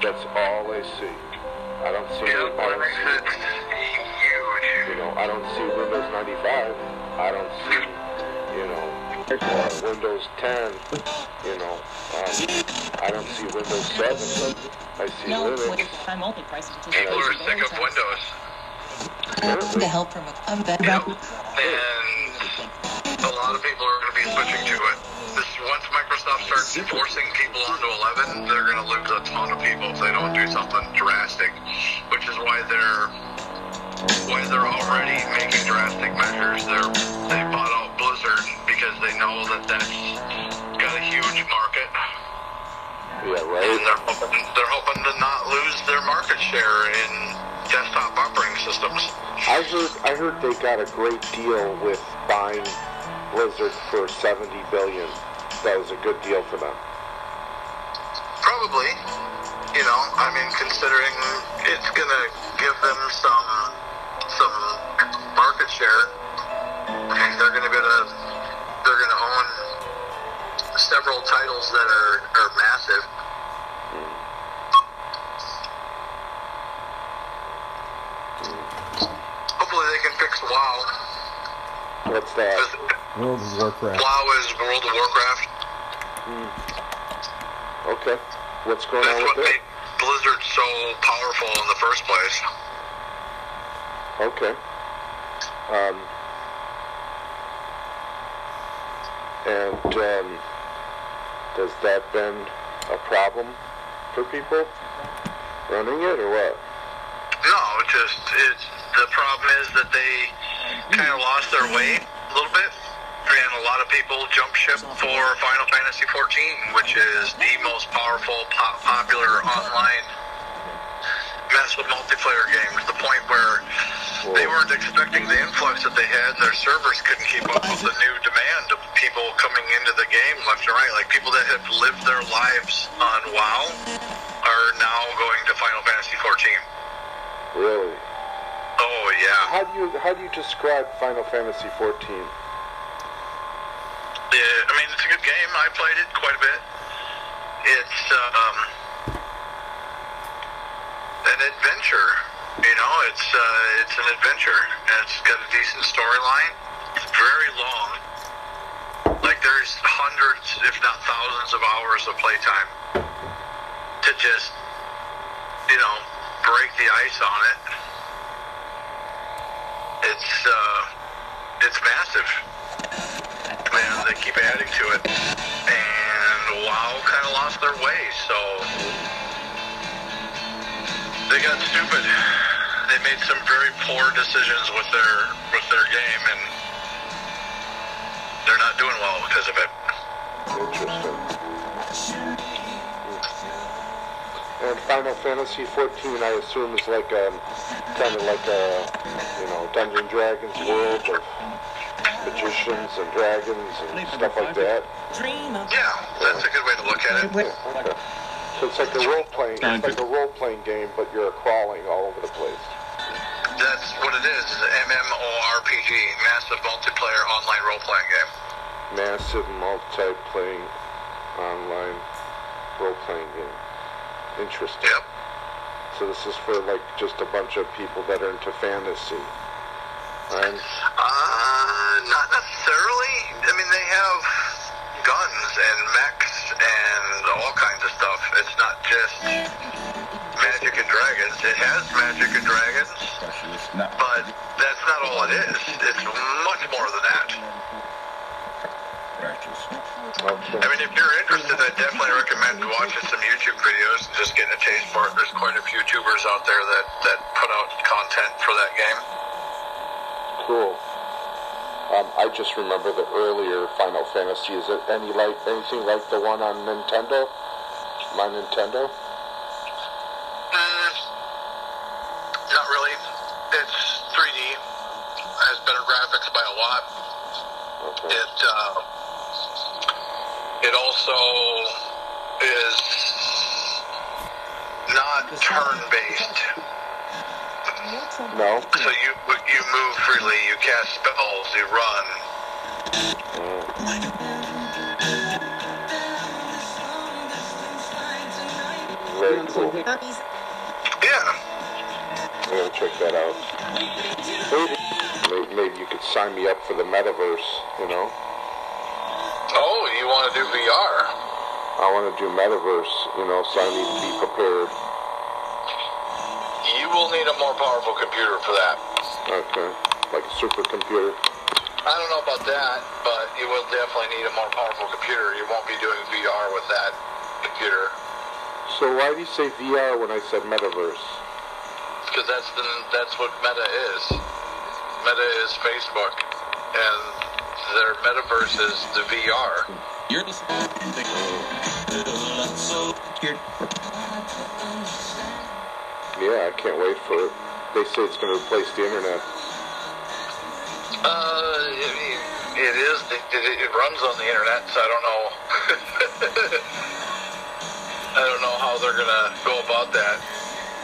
That's all I see. I don't see, Yeah, I don't see, is huge. you know, I don't see Windows 95. I don't see, you know, uh, Windows 10. You know, um, I don't see Windows 7. I see No, Linux. with time multi-price People are sick of Windows. The help from a I'm better Yep. And a lot of people are going to be switching to it. This once Microsoft starts forcing people onto 11, they're going to lose a ton of people if they don't do something drastic. Which is why they're why they're already making drastic measures. They're they bought out Blizzard because they know that that's got a huge market. Yeah, right. And they're hoping, they're hoping to not lose their market share in desktop operating systems. I heard, I heard they got a great deal with buying Blizzard for 70 billion. That was a good deal for them. Probably. You know, I mean, considering it's gonna give them some some market share, and they're gonna be able to they're gonna own several titles that are are massive. Hopefully, they can fix WoW. What's that? 'cause World of Warcraft. WoW is World of Warcraft. Hmm. Okay. What's going That's on what with made it? Blizzard so powerful in the first place. Okay. Um, and um, has that been a problem for people running it or what? No, just it's the problem is that they kind of lost their way a little bit, and a lot of people jump ship for Final Fantasy 14, which is the most powerful, po- popular online massive multiplayer game. To the point where they weren't expecting the influx that they had, and their servers couldn't keep up with the new demand of people coming into the game left and right. Like people that have lived their lives on WoW are now going to Final Fantasy 14. Really? Oh yeah. How do you how do you describe Final Fantasy 14? Yeah, I mean it's a good game. I played it quite a bit. It's um, an adventure. You know, it's uh, it's an adventure, and it's got a decent storyline. It's very long. Like there's hundreds, if not thousands, of hours of playtime to just you know break the ice on it. It's uh, it's massive. Man, they keep adding to it. And WoW kind of lost their way, so they got stupid. They made some very poor decisions with their with their game, and they're not doing well because of it. Interesting. And Final Fantasy 14, I assume, is like um, a kind of like a you know Dungeon Dragons world of magicians and dragons and stuff like that. Yeah, that's a good way to look at it. Okay. So it's like a role playing, it's like a role playing game, but you're crawling all over the place. That's what it is. It's an MMORPG, massive multiplayer online role playing game. Massive multi-playing online role-playing game. Interesting. Yep. So this is for like just a bunch of people that are into fantasy. Right? Uh, not necessarily. I mean, they have guns and mechs and all kinds of stuff. It's not just magic and dragons. It has magic and dragons, but that's not all it is. It's much more than that. I mean, if you're interested, I definitely recommend watching some YouTube videos and just getting a taste for it. There's quite a few tubers out there that, that put out content for that game. Cool. Um, I just remember the earlier Final Fantasy. Is it any like anything like the one on Nintendo? My Nintendo? Mm, not really. It's 3D. Has better graphics by a lot. It uh, it also is not turn-based. No. So you you move freely, you cast spells, you run. Very cool. Yeah. I'm gonna check that out. Maybe, maybe you could sign me up for the metaverse. You know, Oh, you want to do VR? I want to do metaverse. You know, so I need to be prepared. You will need a more powerful computer for that. Okay, like a supercomputer. I don't know about that, but you will definitely need a more powerful computer. You won't be doing VR with that computer So why do you say VR when I said metaverse? because that's the that's what Meta is. Meta is Facebook, and their metaverse is the VR. You're just Yeah, I can't wait for it. They say it's going to replace the internet. Uh, I it is. It, it, it runs on the internet, so I don't know. I don't know how they're gonna go about that.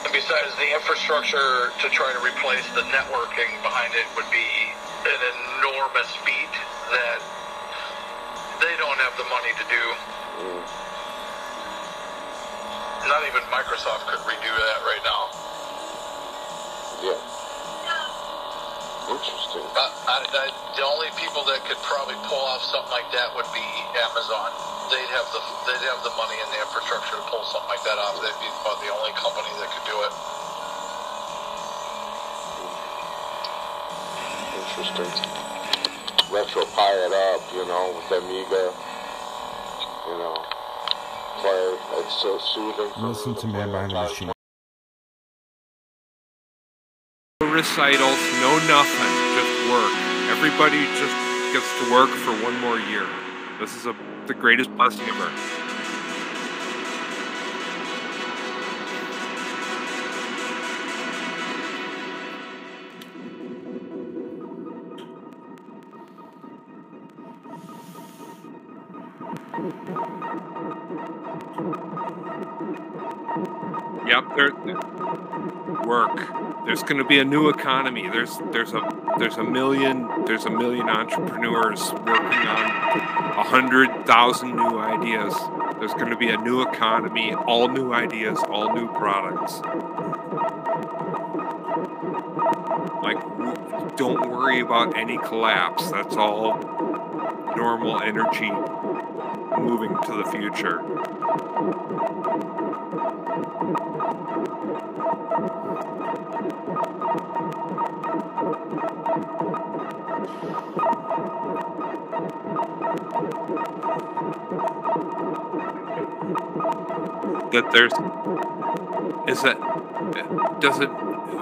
And besides, the infrastructure to try to replace the networking behind it would be an enormous feat that they don't have the money to do. Not even Microsoft could redo that right now. Yeah. Interesting. Uh, I, I, the only people that could probably pull off something like that would be Amazon. They'd have the they'd have the money and the infrastructure to pull something like that off. They'd be about the only company that could do it. Interesting. Retro it up, you know, with Amiga. You know, play. It's so soothing. Listen to Man Behind the Machine. No recitals, no nothing, just work. Everybody just gets to work for one more year. This is a, the greatest blessing ever. There, work. There's going to be a new economy. There's there's a there's a million there's a million entrepreneurs working on a hundred thousand new ideas. There's going to be a new economy, all new ideas, all new products. Like, don't worry about any collapse. That's all normal energy moving to the future. That there's is that does it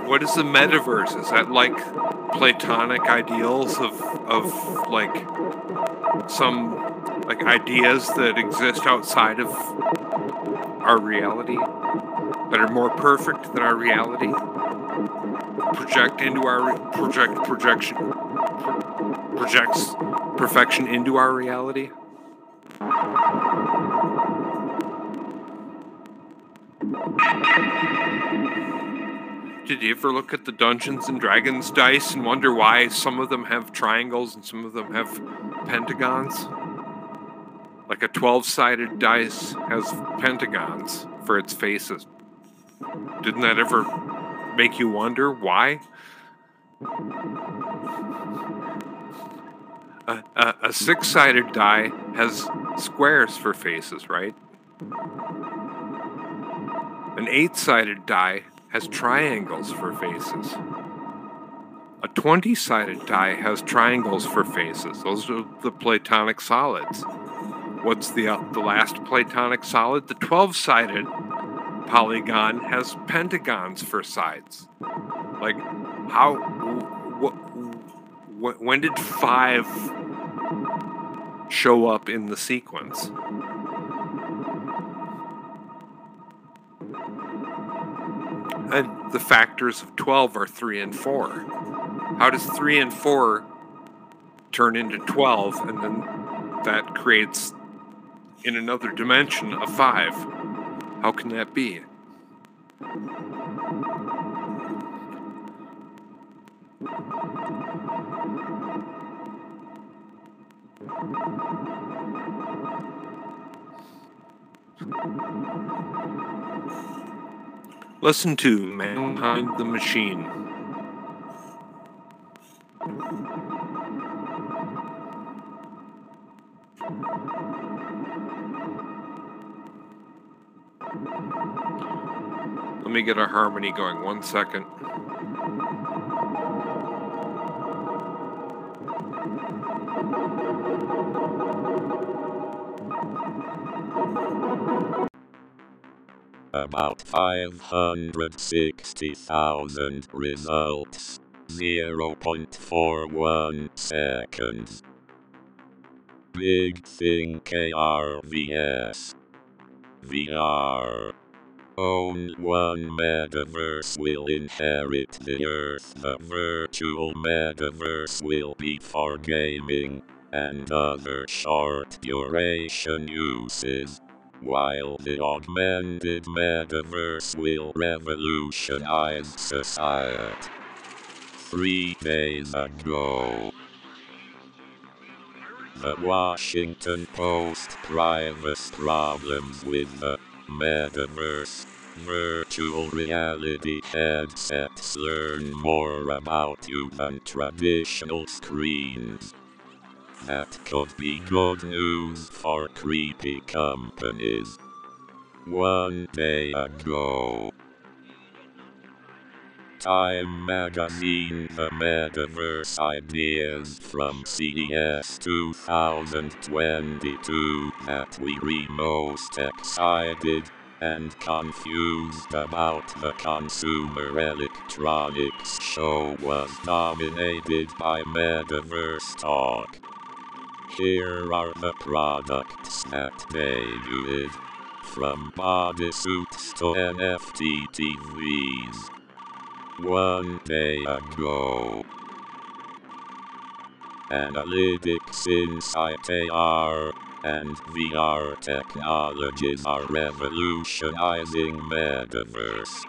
what is the metaverse? Is that like platonic ideals of of like some like ideas that exist outside of our reality that are more perfect than our reality project into our project projection projects perfection into our reality Did you ever look at the Dungeons and Dragons dice and wonder why some of them have triangles and some of them have pentagons? Like a 12 sided dice has pentagons for its faces. Didn't that ever make you wonder why? A, a, a six sided die has squares for faces, right? An eight sided die has triangles for faces. A 20 sided die has triangles for faces. Those are the Platonic solids. What's the, uh, the last Platonic solid? The 12 sided polygon has pentagons for sides. Like, how. Wh- when did five show up in the sequence? And the factors of 12 are 3 and 4. How does 3 and 4 turn into 12 and then that creates in another dimension a 5? How can that be? Listen to Man Behind the Machine. Let me get a harmony going. One second. About 560,000 results. 0.41 seconds. Big Thing KRVS. VR. Own one metaverse will inherit the earth. The virtual metaverse will be for gaming and other short duration uses, while the augmented metaverse will revolutionize society. Three days ago, the Washington Post privacy problems with the metaverse. Virtual reality headsets learn more about you than traditional screens. That could be good news for creepy companies. One day ago, Time Magazine The Metaverse Ideas from CES 2022 that we were most excited and confused about the Consumer Electronics Show was dominated by Metaverse talk. Here are the products that debuted, from bodysuits to NFT TVs. One day ago. Analytics Insight AR and VR technologies are revolutionizing metaverse.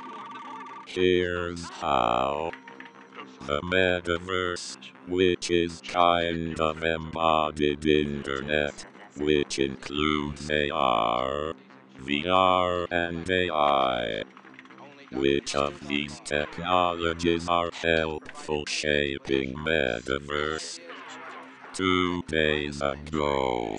Here's how. The metaverse, which is kind of embodied internet, which includes AR, VR and AI. Which of these technologies are helpful shaping metaverse? Two days ago.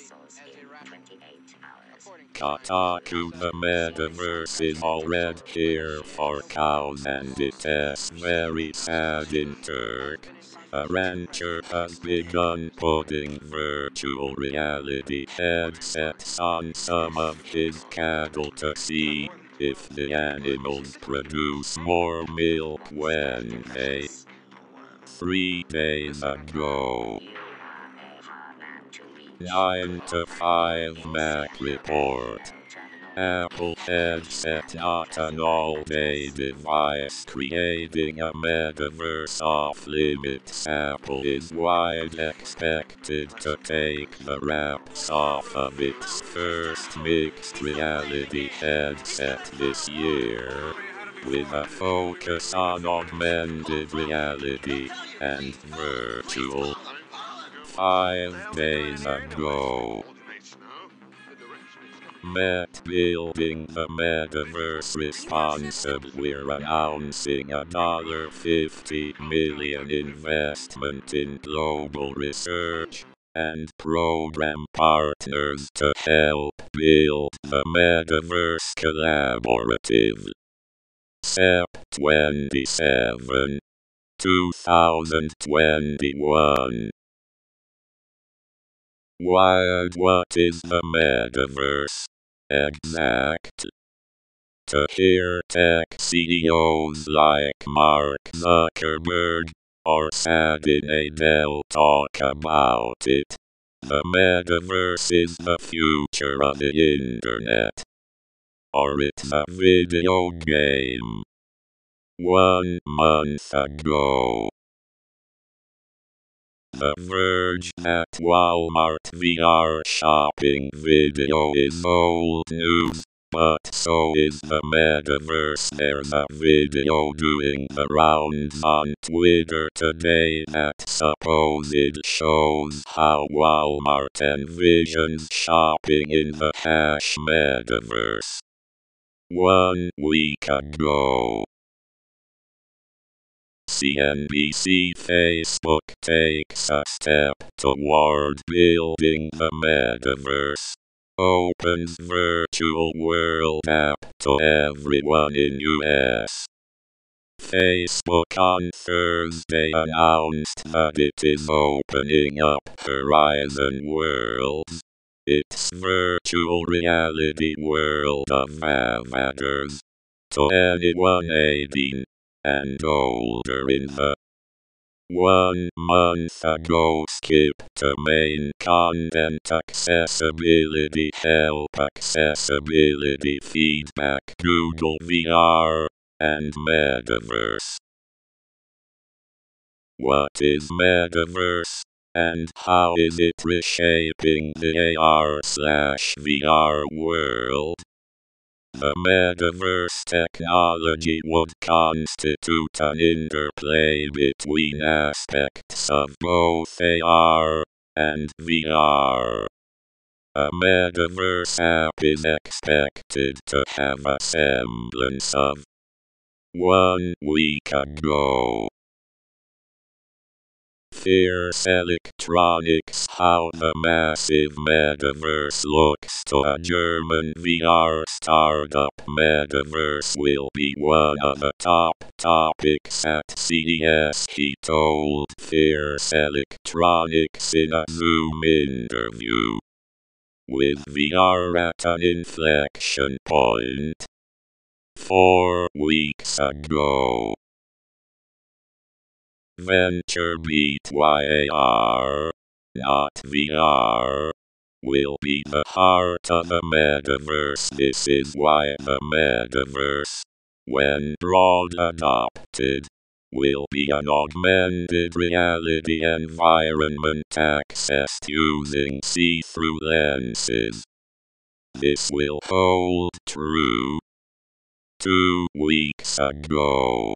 Kotaku the metaverse is already here for cows and it is very sad in Turk. A rancher has begun putting virtual reality headsets on some of his cattle to see if the animals produce more milk when they. Three days ago. 9 to 5 Mac Report. Apple headset not an all-day device creating a metaverse off limits. Apple is wide expected to take the wraps off of its first mixed reality headset this year. With a focus on augmented reality and virtual five days ago. Met building the metaverse responsible. We're announcing a dollar fifty million investment in global research and program partners to help build the Metaverse Collaborative. SEP 27 2021 Wired what is the metaverse? Exact. To hear tech CEOs like Mark Zuckerberg or Nadella talk about it. The metaverse is the future of the internet. Or it's a video game. One month ago. The Verge at Walmart VR shopping video is old news, but so is the metaverse. There's a video doing the rounds on Twitter today that supposed shows how Walmart envisions shopping in the hash metaverse. One week ago. CNBC Facebook takes a step toward building the metaverse. Opens virtual world app to everyone in US. Facebook on Thursday announced that it is opening up Horizon Worlds, its virtual reality world of avatars, to anyone 18 and older in the one month ago skip to main content accessibility help accessibility feedback Google VR and Metaverse. What is Metaverse? And how is it reshaping the AR slash VR world? The metaverse technology would constitute an interplay between aspects of both AR and VR. A metaverse app is expected to have a semblance of one week ago. Fierce Electronics How the massive metaverse looks to a German VR startup metaverse will be one of the top topics at CES he told Fierce Electronics in a Zoom interview. With VR at an inflection point. Four weeks ago. VentureBeat YAR, not VR, will be the heart of the metaverse. This is why the metaverse, when broad adopted, will be an augmented reality environment accessed using see-through lenses. This will hold true. Two weeks ago.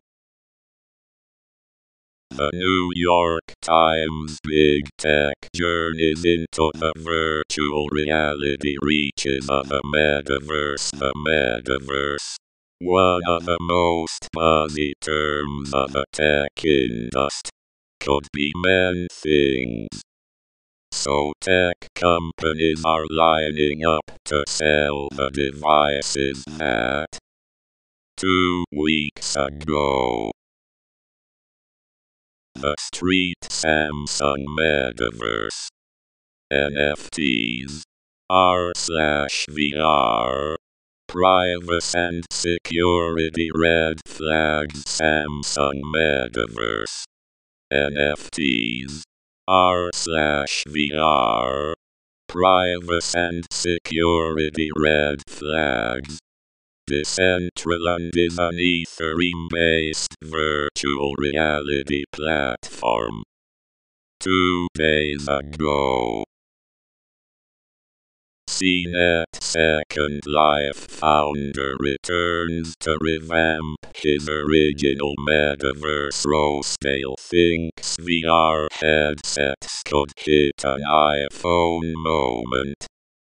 The New York Times Big Tech journeys into the virtual reality reaches of the metaverse. The metaverse, one of the most buzzy terms of the tech industry, could be many things. So tech companies are lining up to sell the devices that two weeks ago the Street Samsung Metaverse. NFTs. R slash VR. Privacy and security red flags Samsung Metaverse. NFTs. R slash VR. Privacy and security red flags. Decentraland is an Ethereum-based virtual reality platform. Two days ago, CNET Second Life founder returns to revamp his original metaverse Rosedale thinks VR headsets could hit an iPhone moment.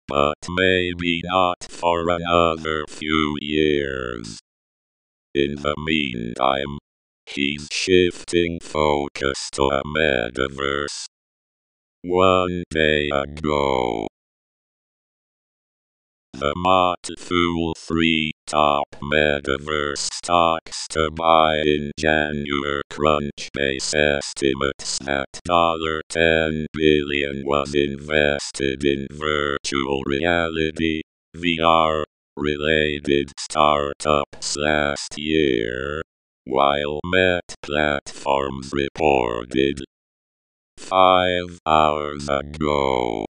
But maybe not for another few years. In the meantime, he's shifting focus to a metaverse. One day ago, the Motley Fool 3 top metaverse stocks to buy in January. Crunchbase estimates that $10 billion was invested in virtual reality, VR, related startups last year, while Meta Platforms reported five hours ago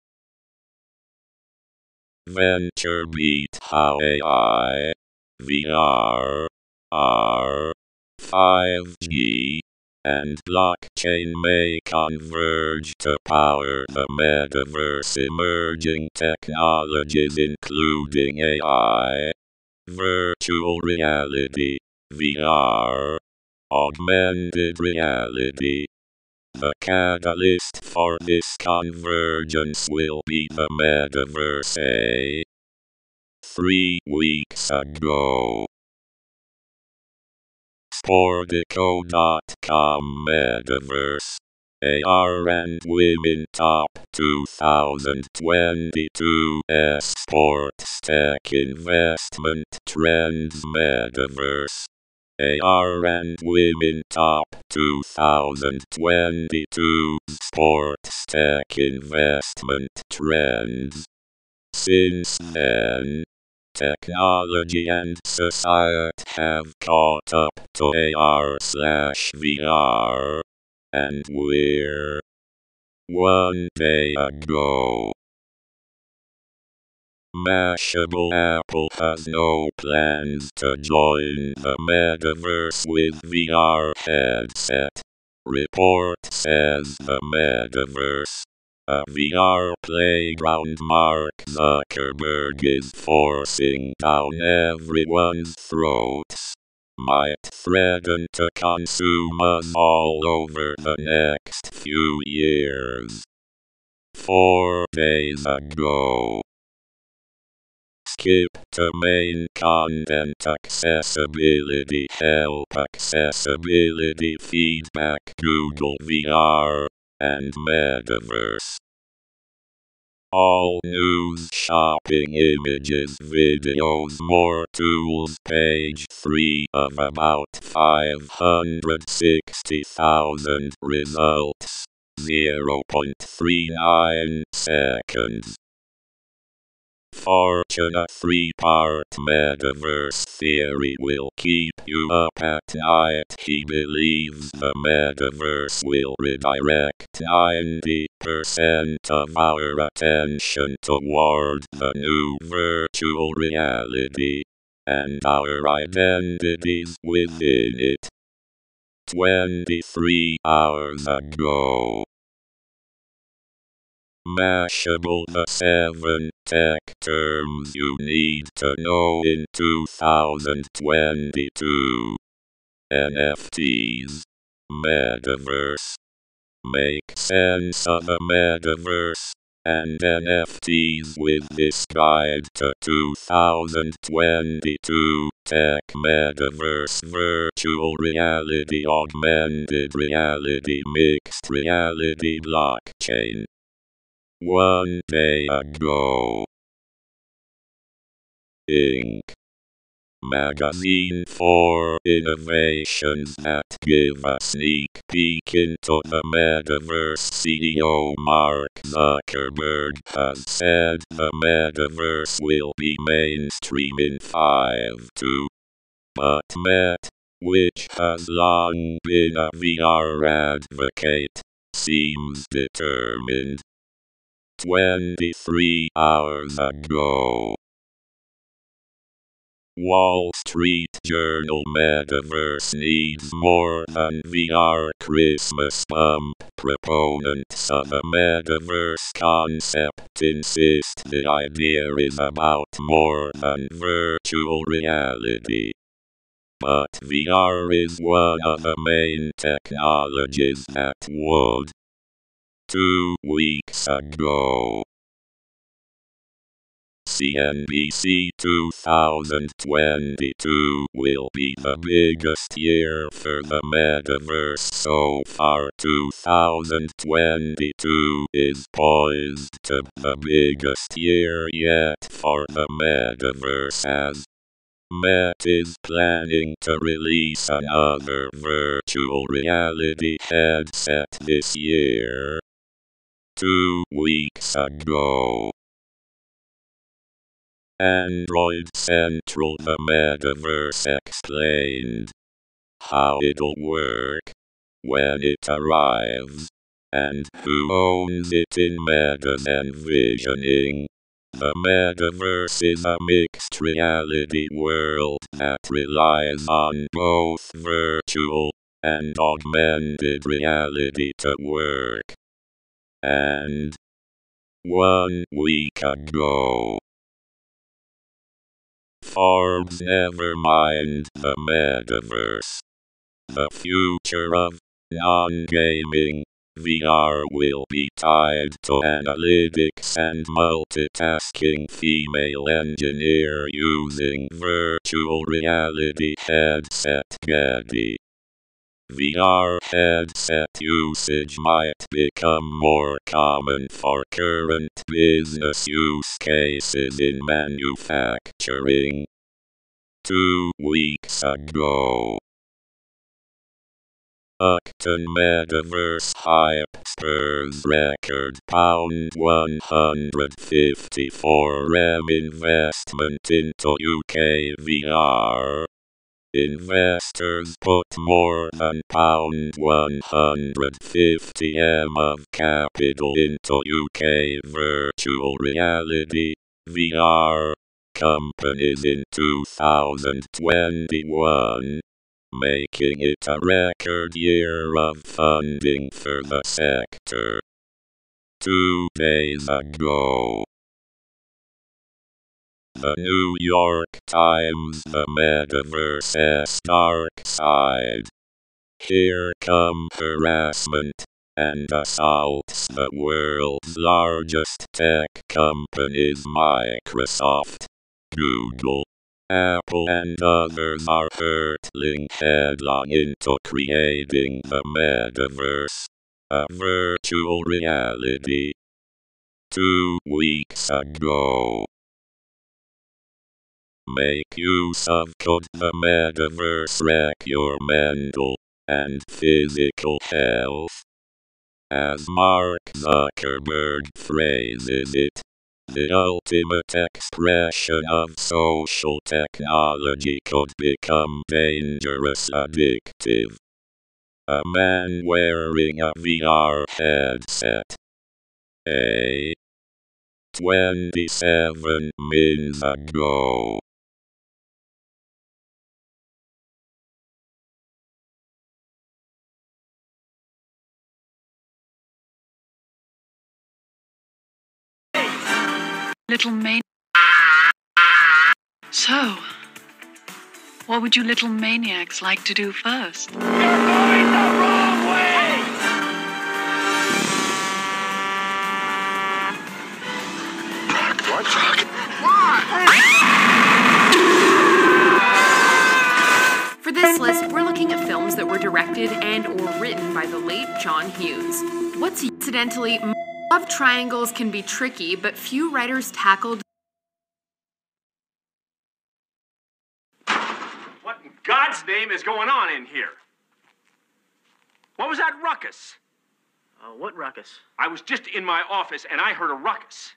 VentureBeat how AI, VR, AR, 5G, and blockchain may converge to power the metaverse. Emerging technologies including AI, virtual reality, VR, augmented reality, the catalyst for this convergence will be the metaverse A. Three weeks ago. Sportico.com Metaverse AR and Women Top 2022 Sports Tech Investment Trends Metaverse AR and Women Top 2022 Sports Tech Investment Trends. Since then, technology and society have caught up to AR slash VR, and we're one day ago. Mashable Apple has no plans to join the metaverse with VR headset. Report says the metaverse, a VR playground Mark Zuckerberg is forcing down everyone's throats, might threaten to consume us all over the next few years. Four days ago, skip to main content accessibility help accessibility feedback Google VR and Metaverse. All news, shopping images, videos, more tools, page 3 of about 560,000 results. 0.39 seconds. Fortuna three-part metaverse theory will keep you up at night. He believes the metaverse will redirect 90% of our attention toward the new virtual reality and our identities within it. 23 hours ago. Mashable the 7 tech terms you need to know in 2022. NFTs. Metaverse. Make sense of the metaverse and NFTs with this guide to 2022 Tech Metaverse Virtual Reality Augmented Reality Mixed Reality Blockchain one day ago. Inc. Magazine for innovations that give a sneak peek into the metaverse. CEO Mark Zuckerberg has said the metaverse will be mainstream in 5 to. But Meta, which has long been a VR advocate, seems determined 23 hours ago. Wall Street Journal Metaverse needs more than VR Christmas bump. Proponents of the metaverse concept insist the idea is about more than virtual reality. But VR is one of the main technologies that would two weeks ago. CNBC 2022 will be the biggest year for the metaverse so far. 2022 is poised to be the biggest year yet for the metaverse as Meta is planning to release another virtual reality headset this year. Two weeks ago, Android Central the Metaverse explained how it'll work when it arrives and who owns it in Meta's envisioning. The metaverse is a mixed reality world that relies on both virtual and augmented reality to work. And one week ago, Forbes never mind the metaverse. The future of non-gaming VR will be tied to analytics and multitasking female engineer using virtual reality headset Getty. VR headset usage might become more common for current business use cases in manufacturing. Two weeks ago, Acton Metaverse hype spurs record pound 154 rem investment into UK VR. Investors put more than pound 150 m of capital into UK virtual reality VR companies in 2021, making it a record year of funding for the sector. Two days ago, the New York Times The Metaverse's Dark Side. Here come harassment and assaults the world's largest tech companies Microsoft, Google, Apple and others are hurtling headlong into creating the metaverse, a virtual reality. Two weeks ago, Make use of code the metaverse wreck your mental and physical health. As Mark Zuckerberg phrases it, the ultimate expression of social technology could become dangerous addictive. A man wearing a VR headset. A 27 minutes ago. Little man. So, what would you little maniacs like to do first? You're going the wrong way! For this list, we're looking at films that were directed and or written by the late John Hughes. What's incidentally love triangles can be tricky, but few writers tackled What in God's name is going on in here? What was that ruckus? Uh, what ruckus? I was just in my office and I heard a ruckus.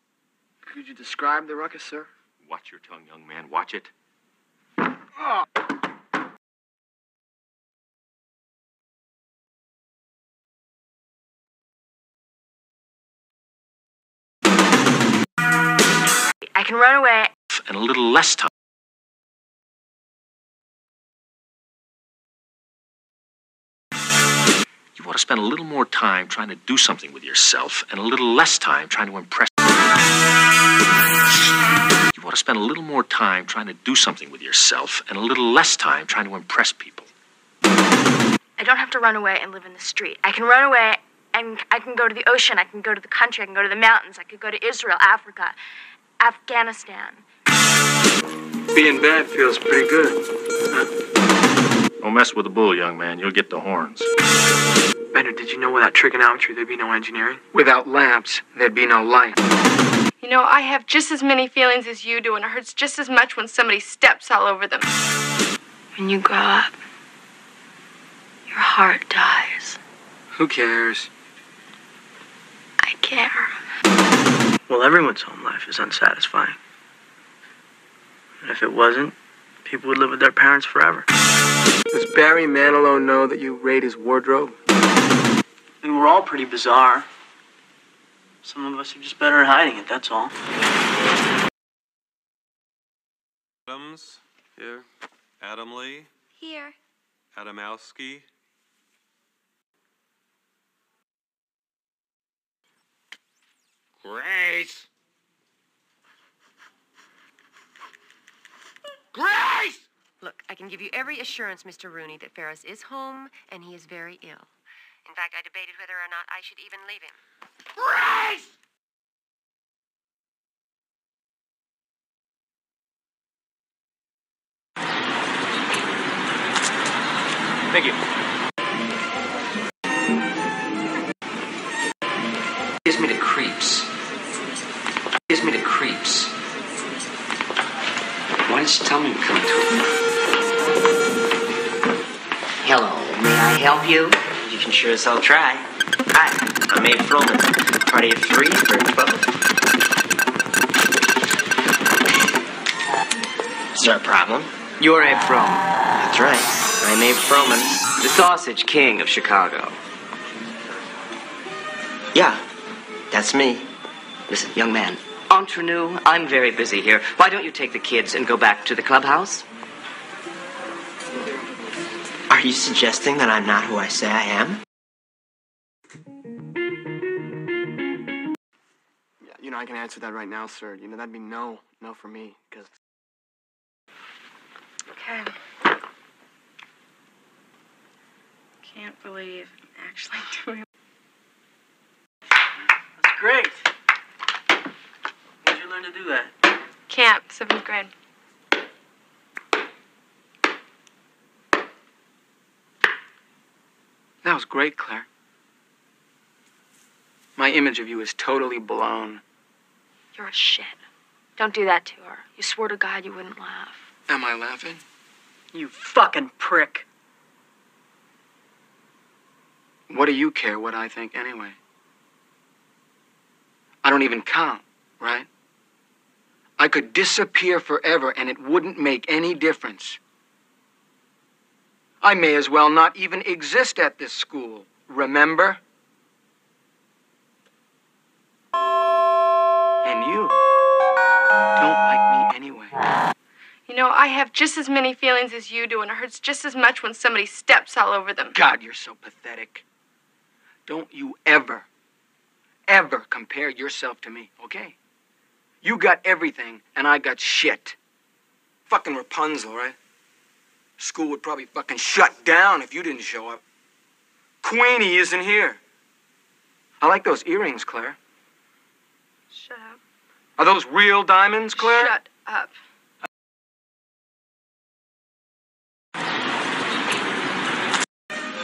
Could you describe the ruckus, sir? Watch your tongue, young man. Watch it. I can run away. And a little less time. You ought to spend a little more time trying to do something with yourself and a little less time trying to impress. You ought to spend a little more time trying to do something with yourself and a little less time trying to impress people. I don't have to run away and live in the street. I can run away and I can go to the ocean, I can go to the country, I can go to the mountains, I could go to Israel, Africa. Afghanistan. Being bad feels pretty good. Don't mess with the bull, young man. You'll get the horns. Bender, did you know without trigonometry there'd be no engineering? Without lamps, there'd be no light. You know, I have just as many feelings as you do, and it hurts just as much when somebody steps all over them. When you grow up, your heart dies. Who cares? I care. Well, everyone's home life is unsatisfying. And if it wasn't, people would live with their parents forever. Does Barry Manilow know that you raid his wardrobe? I mean, we're all pretty bizarre. Some of us are just better at hiding it, that's all. Adams, Here. Adam Lee, Here. Adamowski. Grace! Grace! Look, I can give you every assurance, Mr. Rooney, that Ferris is home and he is very ill. In fact, I debated whether or not I should even leave him. Grace! Thank you. Gives me the creeps. Why didn't you tell me to come to Hello, may I help you? You can sure as hell try. Hi, I'm Abe Froman. Party of three. Is there a problem? You're Abe Froman. That's right. I'm Abe Froman. The Sausage King of Chicago. Yeah, that's me. Listen, young man. Entre nous, I'm very busy here. Why don't you take the kids and go back to the clubhouse? Are you suggesting that I'm not who I say I am? Yeah, you know, I can answer that right now, sir. You know, that'd be no. No for me, because. Okay. Can't believe I'm actually doing. That's great. When'd you learn to do that? Camp, seventh grade. That was great, Claire. My image of you is totally blown. You're a shit. Don't do that to her. You swore to God you wouldn't laugh. Am I laughing? You fucking prick. What do you care what I think anyway? I don't even count, right? I could disappear forever and it wouldn't make any difference. I may as well not even exist at this school, remember? And you don't like me anyway. You know, I have just as many feelings as you do, and it hurts just as much when somebody steps all over them. God, you're so pathetic. Don't you ever, ever compare yourself to me, okay? You got everything, and I got shit. Fucking Rapunzel, right? School would probably fucking shut down if you didn't show up. Queenie isn't here. I like those earrings, Claire. Shut up. Are those real diamonds, Claire? Shut up.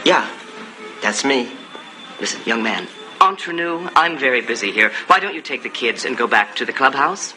Yeah, that's me. Listen, young man. Entre nous, I'm very busy here. Why don't you take the kids and go back to the clubhouse?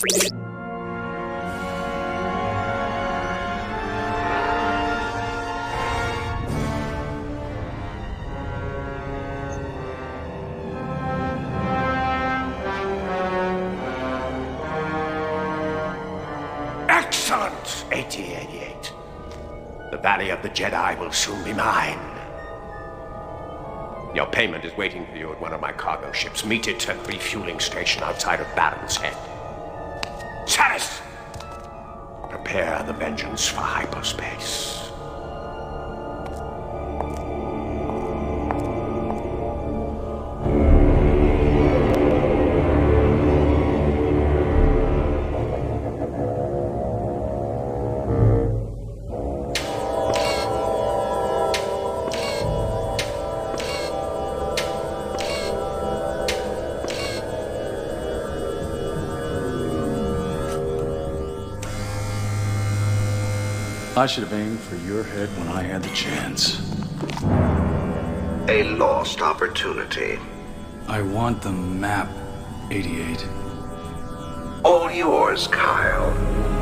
Excellent, 8t88. The Valley of the Jedi will soon be mine. Your payment is waiting for you at one of my cargo ships. Meet it at refueling station outside of Barons Hed. Prepare the vengeance for hyperspace. I should have aimed for your head when I had the chance. A lost opportunity. I want the map, 88. All yours, Kyle.